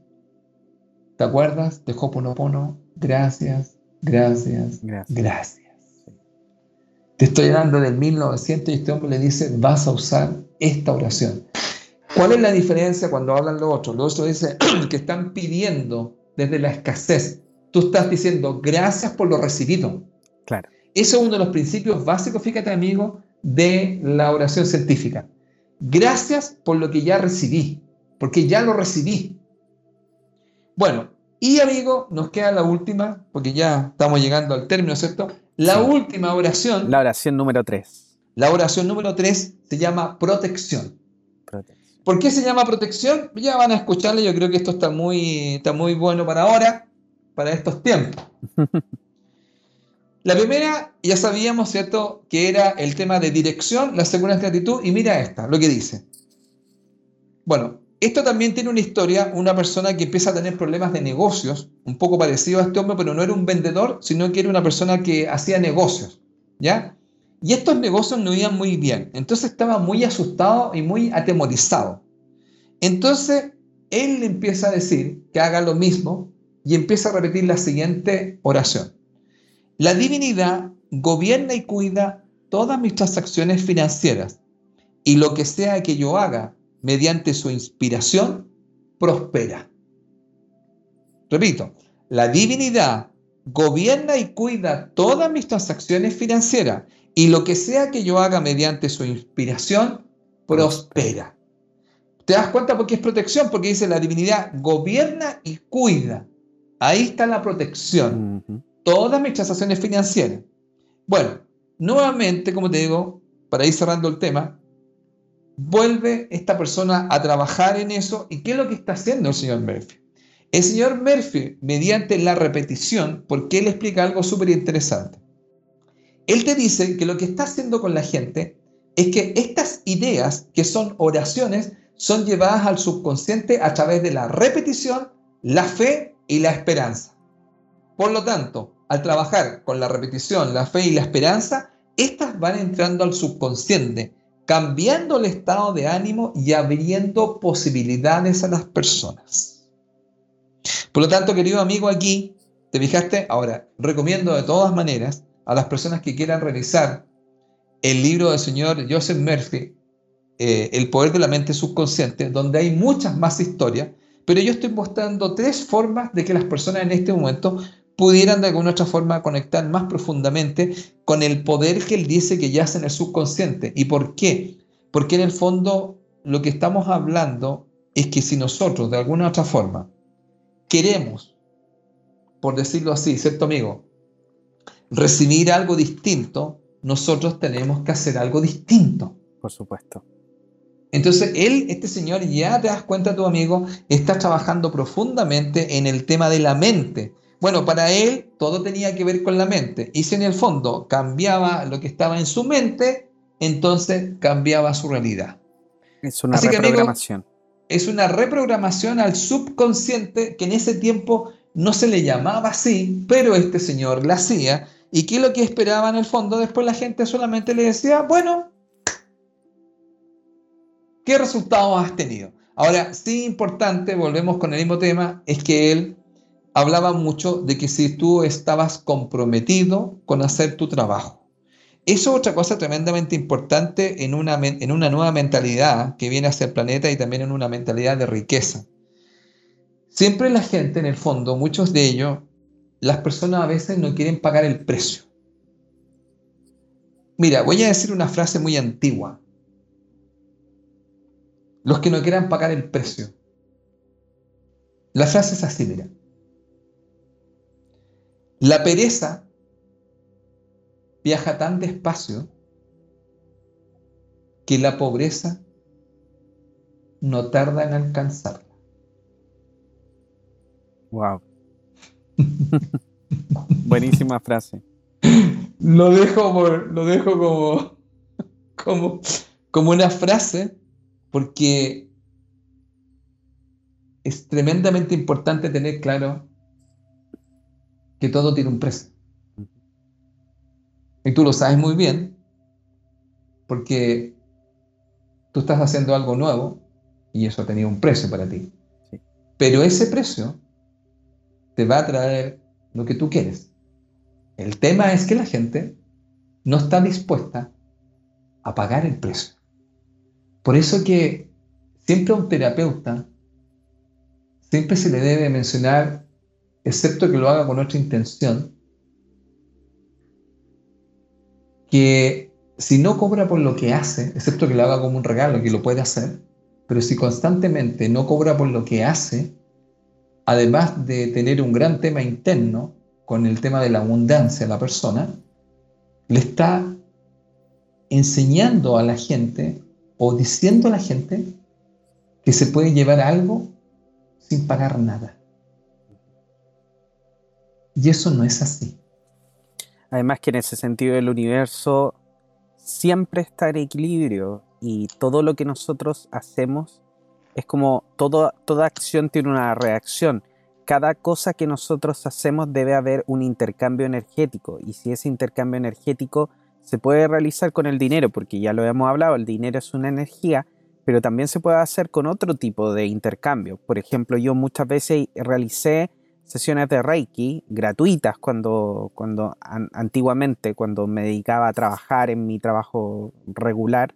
B: ¿te acuerdas de Hoponopono? Gracias, gracias, gracias. Te estoy hablando del 1900 y este hombre le dice, vas a usar esta oración. ¿Cuál es la diferencia cuando hablan los otros? Los otros dicen que están pidiendo desde la escasez. Tú estás diciendo, gracias por lo recibido.
A: Claro.
B: Eso es uno de los principios básicos, fíjate amigo, de la oración científica. Gracias por lo que ya recibí, porque ya lo recibí. Bueno, y amigo, nos queda la última, porque ya estamos llegando al término, ¿cierto? La última oración.
A: La oración número 3.
B: La oración número 3 se llama protección. ¿Por qué se llama protección? Ya van a escucharle, yo creo que esto está muy, está muy bueno para ahora, para estos tiempos. La primera, ya sabíamos, ¿cierto?, que era el tema de dirección, la segunda es gratitud, y mira esta, lo que dice. Bueno, esto también tiene una historia, una persona que empieza a tener problemas de negocios, un poco parecido a este hombre, pero no era un vendedor, sino que era una persona que hacía negocios, ¿ya? Y estos negocios no iban muy bien, entonces estaba muy asustado y muy atemorizado. Entonces, él empieza a decir que haga lo mismo y empieza a repetir la siguiente oración. La divinidad gobierna y cuida todas mis transacciones financieras y lo que sea que yo haga mediante su inspiración prospera. Repito, la divinidad gobierna y cuida todas mis transacciones financieras y lo que sea que yo haga mediante su inspiración prospera. ¿Te das cuenta por qué es protección? Porque dice la divinidad gobierna y cuida. Ahí está la protección todas mis transacciones financieras. Bueno, nuevamente, como te digo, para ir cerrando el tema, vuelve esta persona a trabajar en eso. ¿Y qué es lo que está haciendo el señor Murphy? El señor Murphy, mediante la repetición, porque él explica algo súper interesante. Él te dice que lo que está haciendo con la gente es que estas ideas, que son oraciones, son llevadas al subconsciente a través de la repetición, la fe y la esperanza. Por lo tanto, al trabajar con la repetición, la fe y la esperanza, estas van entrando al subconsciente, cambiando el estado de ánimo y abriendo posibilidades a las personas. Por lo tanto, querido amigo, aquí, ¿te fijaste? Ahora, recomiendo de todas maneras a las personas que quieran revisar el libro del señor Joseph Murphy, eh, El poder de la mente subconsciente, donde hay muchas más historias, pero yo estoy mostrando tres formas de que las personas en este momento pudieran de alguna otra forma conectar más profundamente con el poder que él dice que yace en el subconsciente. ¿Y por qué? Porque en el fondo lo que estamos hablando es que si nosotros de alguna otra forma queremos, por decirlo así, ¿cierto amigo? Recibir algo distinto, nosotros tenemos que hacer algo distinto.
A: Por supuesto.
B: Entonces, él, este señor, ya te das cuenta, tu amigo, está trabajando profundamente en el tema de la mente. Bueno, para él todo tenía que ver con la mente. Y si en el fondo cambiaba lo que estaba en su mente, entonces cambiaba su realidad.
A: Es una reprogramación.
B: es una reprogramación al subconsciente que en ese tiempo no se le llamaba así, pero este señor la hacía. ¿Y qué es lo que esperaba en el fondo? Después la gente solamente le decía, bueno, ¿qué resultados has tenido? Ahora, sí importante, volvemos con el mismo tema, es que él hablaba mucho de que si tú estabas comprometido con hacer tu trabajo. Eso es otra cosa tremendamente importante en una, en una nueva mentalidad que viene hacia el planeta y también en una mentalidad de riqueza. Siempre la gente, en el fondo, muchos de ellos, las personas a veces no quieren pagar el precio. Mira, voy a decir una frase muy antigua. Los que no quieran pagar el precio. La frase es así, mira. La pereza viaja tan despacio que la pobreza no tarda en alcanzarla.
A: Wow. Buenísima frase.
B: Lo dejo, lo dejo como, como, como una frase porque es tremendamente importante tener claro que todo tiene un precio. Y tú lo sabes muy bien, porque tú estás haciendo algo nuevo y eso ha tenido un precio para ti. Pero ese precio te va a traer lo que tú quieres. El tema es que la gente no está dispuesta a pagar el precio. Por eso que siempre a un terapeuta siempre se le debe mencionar excepto que lo haga con otra intención, que si no cobra por lo que hace, excepto que lo haga como un regalo, que lo puede hacer, pero si constantemente no cobra por lo que hace, además de tener un gran tema interno con el tema de la abundancia de la persona, le está enseñando a la gente o diciendo a la gente que se puede llevar algo sin pagar nada. Y eso no es así.
A: Además que en ese sentido el universo siempre está en equilibrio y todo lo que nosotros hacemos es como toda acción tiene una reacción. Cada cosa que nosotros hacemos debe haber un intercambio energético y si ese intercambio energético se puede realizar con el dinero, porque ya lo hemos hablado, el dinero es una energía, pero también se puede hacer con otro tipo de intercambio. Por ejemplo, yo muchas veces realicé sesiones de Reiki gratuitas cuando, cuando antiguamente, cuando me dedicaba a trabajar en mi trabajo regular.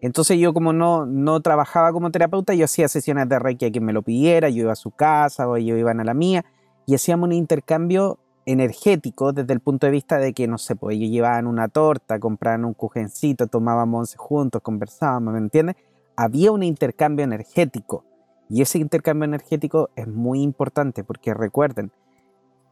A: Entonces yo como no, no trabajaba como terapeuta, yo hacía sesiones de Reiki a quien me lo pidiera, yo iba a su casa o ellos iban a la mía y hacíamos un intercambio energético desde el punto de vista de que, no sé, pues ellos llevaban una torta, compraban un cujencito, tomábamos once juntos, conversábamos, ¿me entiendes? Había un intercambio energético y ese intercambio energético es muy importante porque recuerden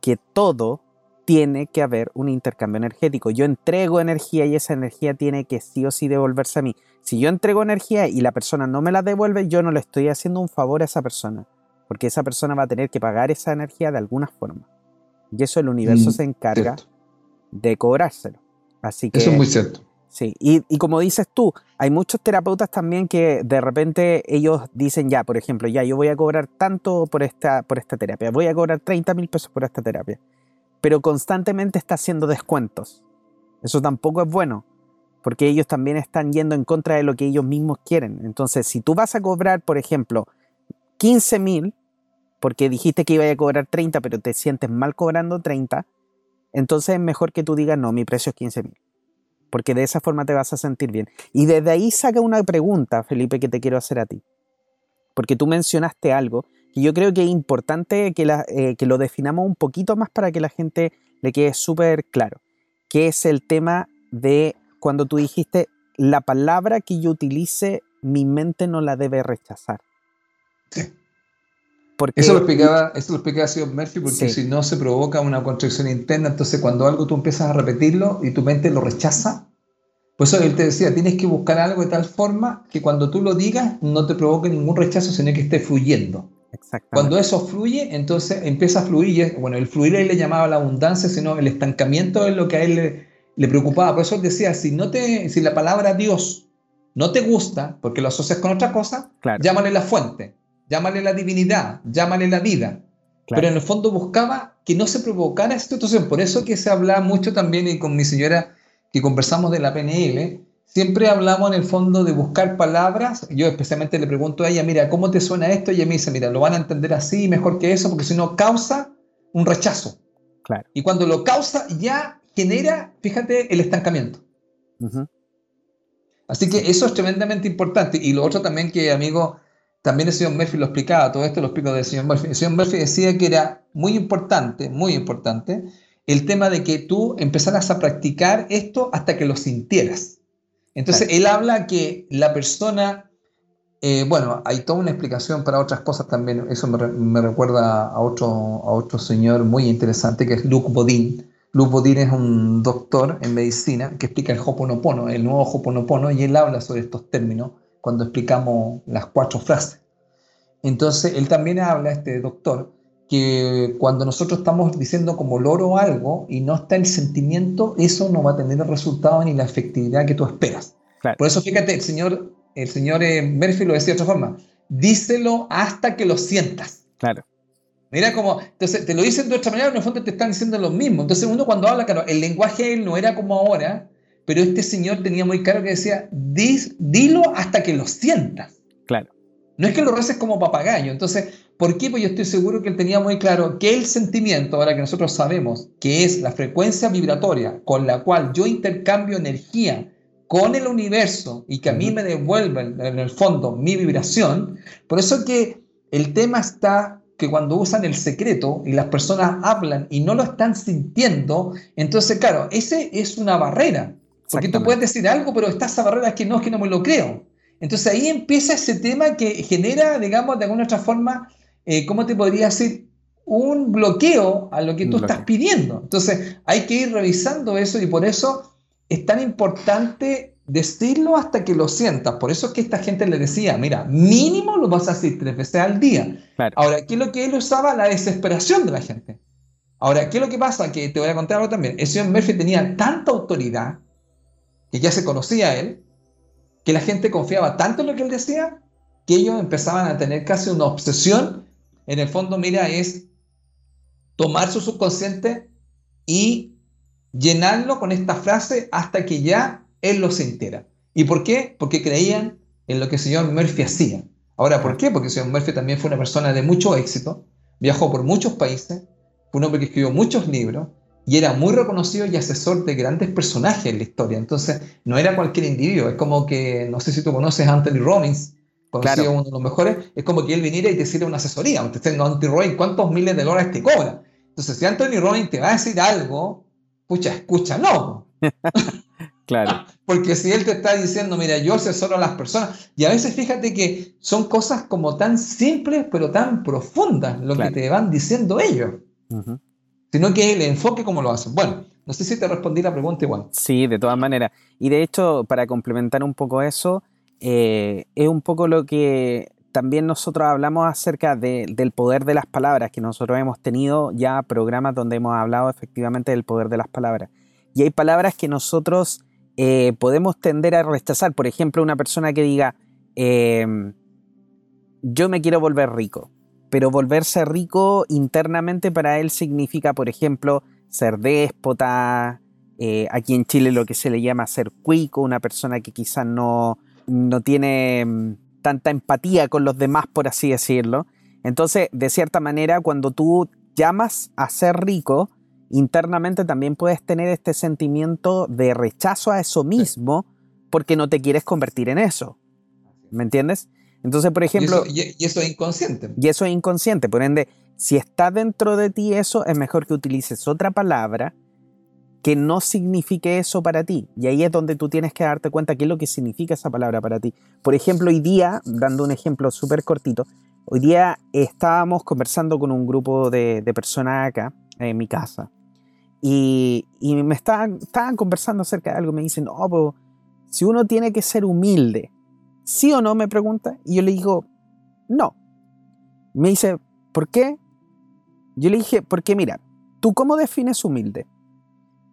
A: que todo tiene que haber un intercambio energético. Yo entrego energía y esa energía tiene que sí o sí devolverse a mí. Si yo entrego energía y la persona no me la devuelve, yo no le estoy haciendo un favor a esa persona, porque esa persona va a tener que pagar esa energía de alguna forma. Y eso el universo mm, se encarga de cobrárselo. Así que,
B: eso es muy cierto.
A: Sí, y, como dices tú, hay muchos terapeutas también que de repente ellos dicen ya, por ejemplo, ya yo voy a cobrar tanto por esta, por esta terapia, voy a cobrar 30 mil pesos por esta terapia, pero constantemente está haciendo descuentos. Eso tampoco es bueno, porque ellos también están yendo en contra de lo que ellos mismos quieren. Entonces, si tú vas a cobrar, por ejemplo, 15 mil, porque dijiste que iba a cobrar 30, pero te sientes mal cobrando 30, entonces es mejor que tú digas, no, mi precio es 15 mil porque de esa forma te vas a sentir bien. Y desde ahí saca una pregunta, Felipe, que te quiero hacer a ti. Porque tú mencionaste algo y yo creo que es importante que, eh, que lo definamos un poquito más para que la gente le quede súper claro, que es el tema de cuando tú dijiste, la palabra que yo utilice, mi mente no la debe rechazar.
B: Sí. Porque, eso lo explicaba, eso lo explicaba señor Murphy, porque si no se provoca una contracción interna, entonces cuando algo tú empiezas a repetirlo y tu mente lo rechaza, pues eso él te decía, tienes que buscar algo de tal forma que cuando tú lo digas no te provoque ningún rechazo, sino que esté fluyendo. Cuando eso fluye, entonces empieza a fluir, bueno, el fluir él le llamaba la abundancia, sino el estancamiento es lo que a él le, preocupaba. Por eso él decía, si, no te, si la palabra Dios no te gusta, porque lo asocias con otra cosa, llámale la fuente llámale la divinidad, llámale la vida. Pero en el fondo buscaba que no se provocara esta situación. Por eso que se habla mucho también, y con mi señora que conversamos de la PNL, siempre hablamos en el fondo de buscar palabras. Yo especialmente le pregunto a ella, mira, ¿cómo te suena esto? Y ella me dice, mira, lo van a entender así, mejor que eso, porque si no causa un rechazo.
A: Claro.
B: Y cuando lo causa, ya genera, fíjate, el estancamiento. Así que eso es tremendamente importante. Y lo otro también que, amigo, también el señor Murphy lo explicaba, todo esto lo explico del señor Murphy. El señor Murphy decía que era muy importante, muy importante, el tema de que tú empezaras a practicar esto hasta que lo sintieras. Entonces, él habla que la persona, eh, bueno, hay toda una explicación para otras cosas también, eso me, recuerda a otro, a otro señor muy interesante que es Luke Bodin. Luke Bodin es un doctor en medicina que explica el Hoponopono, el nuevo Hoponopono, y él habla sobre estos términos cuando explicamos las cuatro frases. Entonces, él también habla, este doctor, que cuando nosotros estamos diciendo como loro algo y no está el sentimiento, eso no va a tener el resultado ni la efectividad que tú esperas. Por eso, fíjate, el señor, el señor eh, Murphy lo decía de otra forma, díselo hasta que lo sientas.
A: Claro.
B: Mira como, entonces te lo dicen de otra manera, en el fondo te están diciendo lo mismo. Entonces uno cuando habla, claro, el lenguaje él no era como ahora, pero este señor tenía muy claro que decía, dilo hasta que lo sientas.
A: Claro.
B: No es que lo reces como papagayo. Entonces, ¿por qué? Pues yo estoy seguro que él tenía muy claro que el sentimiento, ahora que nosotros sabemos que es la frecuencia vibratoria con la cual yo intercambio energía con el universo y que a mí me devuelven en el fondo mi vibración, por eso que el tema está que cuando usan el secreto y las personas hablan y no lo están sintiendo, entonces claro, ese es una barrera. Porque tú puedes decir algo, pero está esa barrera que no, es que no me lo creo. Entonces ahí empieza ese tema que genera, digamos, de alguna otra forma, eh, ¿cómo te podría decir? Un bloqueo a lo que tú estás pidiendo. Entonces hay que ir revisando eso y por eso es tan importante decirlo hasta que lo sientas. Por eso es que esta gente le decía, mira, mínimo lo vas a decir tres veces al día. Ahora, ¿qué es lo que él usaba? La desesperación de la gente. Ahora, ¿qué es lo que pasa? Que te voy a contar algo también. El señor Murphy tenía tanta autoridad que ya se conocía él, que la gente confiaba tanto en lo que él decía, que ellos empezaban a tener casi una obsesión. En el fondo, mira, es tomar su subconsciente y llenarlo con esta frase hasta que ya él lo sintiera. ¿Y por qué? Porque creían en lo que el señor Murphy hacía. Ahora, ¿por qué? Porque el señor Murphy también fue una persona de mucho éxito, viajó por muchos países, fue un hombre que escribió muchos libros, y era muy reconocido y asesor de grandes personajes en la historia. Entonces, no era cualquier individuo. Es como que, no sé si tú conoces a Anthony Robbins, conocido uno de los mejores, es como que él viniera y te sirve una asesoría. Usted está Anthony Robbins, ¿cuántos miles de dólares te cobra? Entonces, si Anthony Robbins te va a decir algo, pucha, escúchalo.
A: claro.
B: Porque si él te está diciendo, mira, yo asesoro a las personas, y a veces fíjate que son cosas como tan simples, pero tan profundas lo que te van diciendo ellos sino que el enfoque como lo hacen. Bueno, no sé si te respondí la pregunta igual.
A: Sí, de todas maneras. Y de hecho, para complementar un poco eso, eh, es un poco lo que también nosotros hablamos acerca del poder de las palabras, que nosotros hemos tenido ya programas donde hemos hablado efectivamente del poder de las palabras. Y hay palabras que nosotros eh, podemos tender a rechazar. Por ejemplo, una persona que diga, em, yo me quiero volver rico pero volverse rico internamente para él significa, por ejemplo, ser déspota, eh, aquí en Chile lo que se le llama ser cuico, una persona que quizás no, no tiene mm, tanta empatía con los demás, por así decirlo. Entonces, de cierta manera, cuando tú llamas a ser rico, internamente también puedes tener este sentimiento de rechazo a eso mismo porque no te quieres convertir en eso. ¿Me entiendes? Entonces, por ejemplo...
B: Y eso, es inconsciente.
A: Y eso es inconsciente. Por ende, si está dentro de ti eso, es mejor que utilices otra palabra que no signifique eso para ti. Y ahí es donde tú tienes que darte cuenta qué es lo que significa esa palabra para ti. Por ejemplo, hoy día, dando un ejemplo súper cortito, hoy día estábamos conversando con un grupo de, personas acá, en mi casa, y, me estaban, estaban, conversando acerca de algo, me dicen, no, si uno tiene que ser humilde, ¿Sí o no? me pregunta. Y yo le digo, no. Me dice, ¿por qué? Yo le dije, porque mira, ¿tú cómo defines humilde?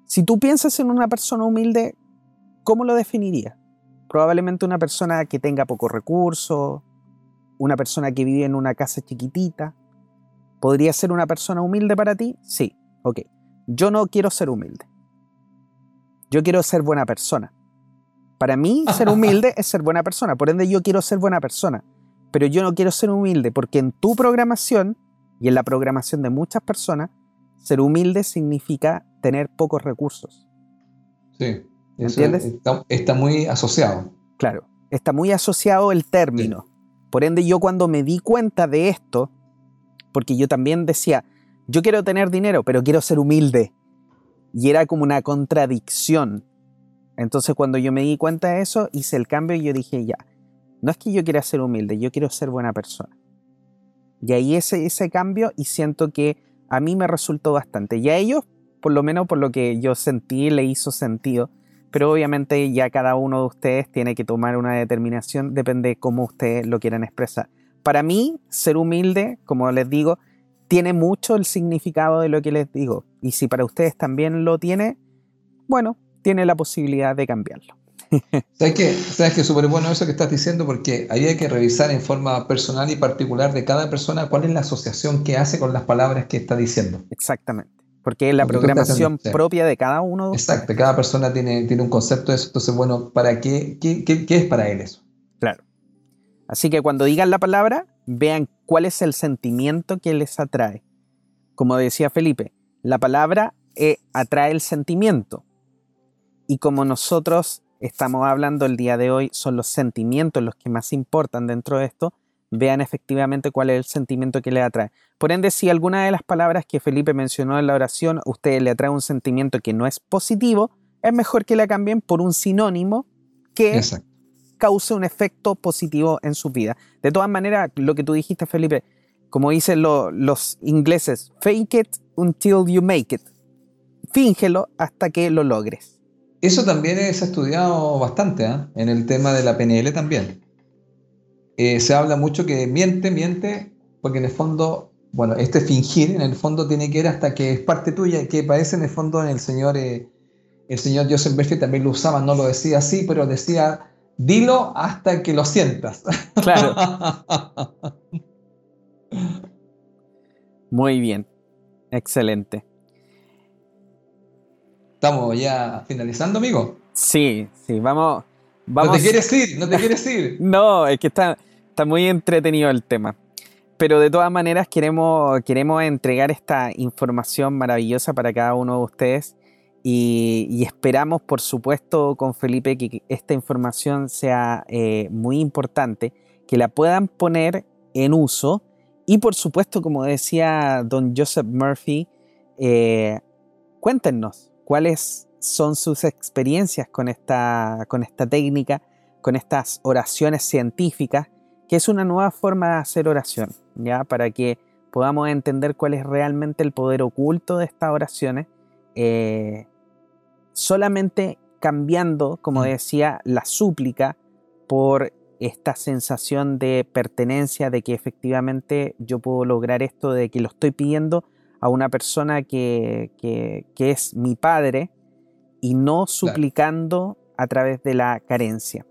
A: Si tú piensas en una persona humilde, ¿cómo lo definirías? Probablemente una persona que tenga pocos recursos, una persona que vive en una casa chiquitita. ¿Podría ser una persona humilde para ti? Sí, ok. Yo no quiero ser humilde. Yo quiero ser buena persona. Para mí, ser humilde es ser buena persona. Por ende, yo quiero ser buena persona. Pero yo no quiero ser humilde porque en tu programación y en la programación de muchas personas, ser humilde significa tener pocos recursos.
B: Sí, ¿entiendes? Está, muy asociado.
A: Claro, está muy asociado el término. Por ende, yo cuando me di cuenta de esto, porque yo también decía, yo quiero tener dinero, pero quiero ser humilde. Y era como una contradicción. Entonces cuando yo me di cuenta de eso, hice el cambio y yo dije, ya, no es que yo quiera ser humilde, yo quiero ser buena persona. Y ahí ese, ese cambio y siento que a mí me resultó bastante. Y a ellos, por lo menos por lo que yo sentí, le hizo sentido. Pero obviamente ya cada uno de ustedes tiene que tomar una determinación, depende de cómo ustedes lo quieran expresar. Para mí, ser humilde, como les digo, tiene mucho el significado de lo que les digo. Y si para ustedes también lo tiene, bueno, tiene la posibilidad de cambiarlo.
B: ¿Sabes qué? ¿Sabes qué? Súper bueno eso que estás diciendo porque había que revisar en forma personal y particular de cada persona cuál es la asociación que hace con las palabras que está diciendo.
A: Exactamente. Porque es la programación propia de cada uno.
B: Exacto, cada persona tiene, tiene un concepto de eso. Entonces, bueno, ¿para qué, qué, qué es para él eso?
A: Claro. Así que cuando digan la palabra, vean cuál es el sentimiento que les atrae. Como decía Felipe, la palabra eh, atrae el sentimiento. Y como nosotros estamos hablando el día de hoy, son los sentimientos los que más importan dentro de esto, vean efectivamente cuál es el sentimiento que le atrae. Por ende, si alguna de las palabras que Felipe mencionó en la oración, a usted le atrae un sentimiento que no es positivo, es mejor que la cambien por un sinónimo que cause un efecto positivo en su vida. De todas maneras, lo que tú dijiste, Felipe, como dicen los ingleses, fake it until you make it. Fíngelo hasta que lo logres.
B: Eso también es estudiado bastante, ¿eh? en el tema de la PNL también. Eh, se habla mucho que miente, miente, porque en el fondo, bueno, este fingir en el fondo tiene que ir hasta que es parte tuya, que parece en el fondo en el señor, eh, el señor Joseph Murphy también lo usaba, no lo decía así, pero decía, dilo hasta que lo sientas. Claro.
A: Muy bien, excelente.
B: Estamos ya finalizando, amigo.
A: Sí, sí, vamos. vamos.
B: No te quieres ir, no te quieres ir.
A: no, es que está, está muy entretenido el tema. Pero de todas maneras queremos, queremos entregar esta información maravillosa para cada uno de ustedes y, esperamos, por supuesto, con Felipe que esta información sea eh, muy importante, que la puedan poner en uso y, por supuesto, como decía don Joseph Murphy, eh, cuéntenos cuáles son sus experiencias con esta, con esta técnica, con estas oraciones científicas, que es una nueva forma de hacer oración, ¿ya? Para que podamos entender cuál es realmente el poder oculto de estas oraciones, eh, solamente cambiando, como mm. decía, la súplica por esta sensación de pertenencia, de que efectivamente yo puedo lograr esto, de que lo estoy pidiendo a una persona que, es mi padre y no suplicando a través de la carencia.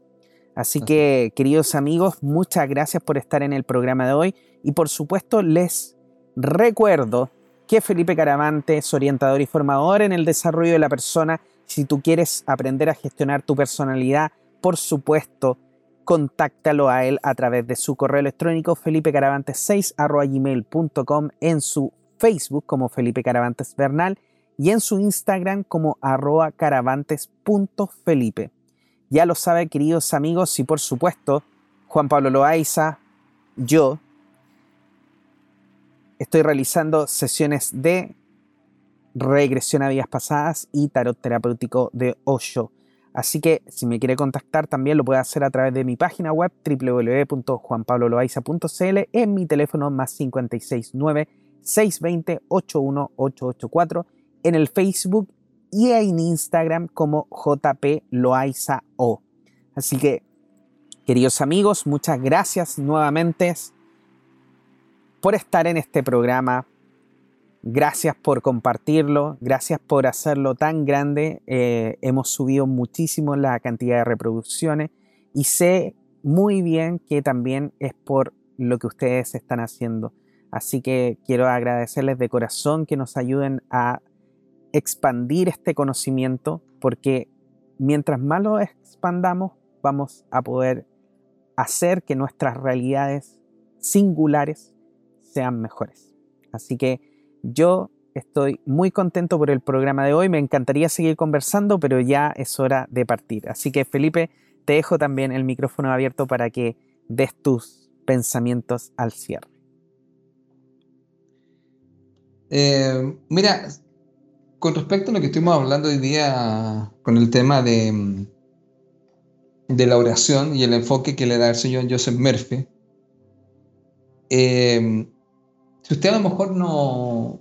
A: Así que, queridos amigos, muchas gracias por estar en el programa de hoy y por supuesto les recuerdo que Felipe Caravante es orientador y formador en el desarrollo de la persona. Si tú quieres aprender a gestionar tu personalidad, por supuesto, contáctalo a él a través de su correo electrónico felipecaravante6.gmail.com en su Facebook como Felipe Caravantes Bernal y en su Instagram como arroba caravantes.felipe. Ya lo saben, queridos amigos, y por supuesto, Juan Pablo Loaiza, yo, estoy realizando sesiones de regresión a vidas pasadas y tarot terapéutico de Osho. Así que si me quiere contactar también lo puede hacer a través de mi página web www.juanpabloloaiza.cl en mi teléfono más 569 620-81884 en el Facebook y en Instagram como JP Loaiza O. Así que, queridos amigos, muchas gracias nuevamente por estar en este programa. Gracias por compartirlo, gracias por hacerlo tan grande. Eh, hemos subido muchísimo la cantidad de reproducciones y sé muy bien que también es por lo que ustedes están haciendo. Así que quiero agradecerles de corazón que nos ayuden a expandir este conocimiento porque mientras más lo expandamos vamos a poder hacer que nuestras realidades singulares sean mejores. Así que yo estoy muy contento por el programa de hoy, me encantaría seguir conversando, pero ya es hora de partir. Así que Felipe, te dejo también el micrófono abierto para que des tus pensamientos al cierre.
B: Eh, mira, con respecto a lo que estuvimos hablando hoy día con el tema de, de la oración y el enfoque que le da el señor Joseph Murphy, eh, si usted a lo mejor no,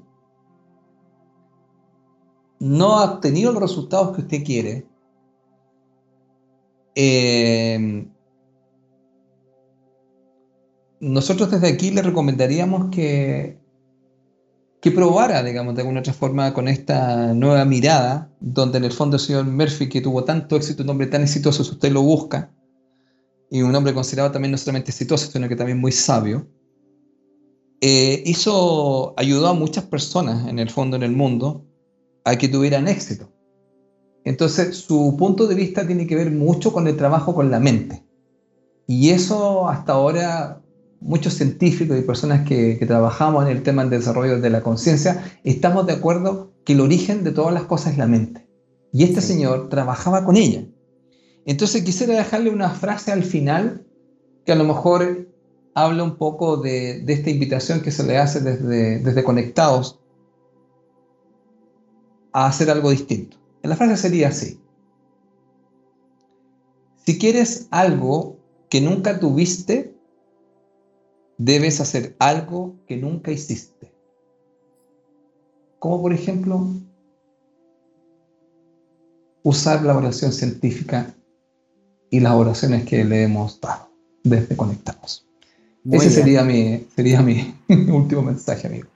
B: no ha obtenido los resultados que usted quiere, eh, nosotros desde aquí le recomendaríamos que que probara, digamos, de alguna otra forma con esta nueva mirada, donde en el fondo el señor Murphy, que tuvo tanto éxito, un hombre tan exitoso, si usted lo busca, y un hombre considerado también no solamente exitoso, sino que también muy sabio, eh, hizo, ayudó a muchas personas en el fondo en el mundo a que tuvieran éxito. Entonces, su punto de vista tiene que ver mucho con el trabajo con la mente. Y eso hasta ahora muchos científicos y personas que, trabajamos en el tema del desarrollo de la conciencia, estamos de acuerdo que el origen de todas las cosas es la mente. Y este señor trabajaba con ella. Entonces quisiera dejarle una frase al final que a lo mejor habla un poco de, esta invitación que se le hace desde, desde Conectados a hacer algo distinto. La frase sería así. Si quieres algo que nunca tuviste, debes hacer algo que nunca hiciste. Como por ejemplo, usar la oración científica y las oraciones que le hemos dado desde Conectamos. Ese sería mi, sería mi último mensaje, amigo.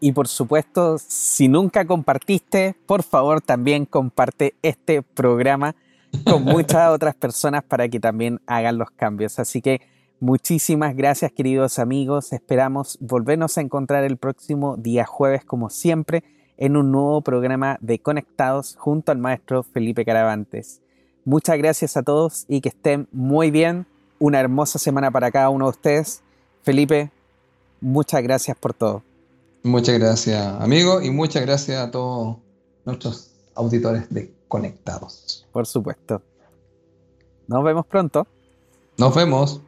A: Y por supuesto, si nunca compartiste, por favor también comparte este programa con muchas otras personas para que también hagan los cambios. Así que muchísimas gracias queridos amigos. Esperamos volvernos a encontrar el próximo día jueves como siempre en un nuevo programa de Conectados junto al maestro Felipe Caravantes. Muchas gracias a todos y que estén muy bien. Una hermosa semana para cada uno de ustedes. Felipe, muchas gracias por todo.
B: Muchas gracias, amigo, y muchas gracias a todos nuestros auditores de Conectados.
A: Por supuesto. Nos vemos pronto.
B: Nos vemos.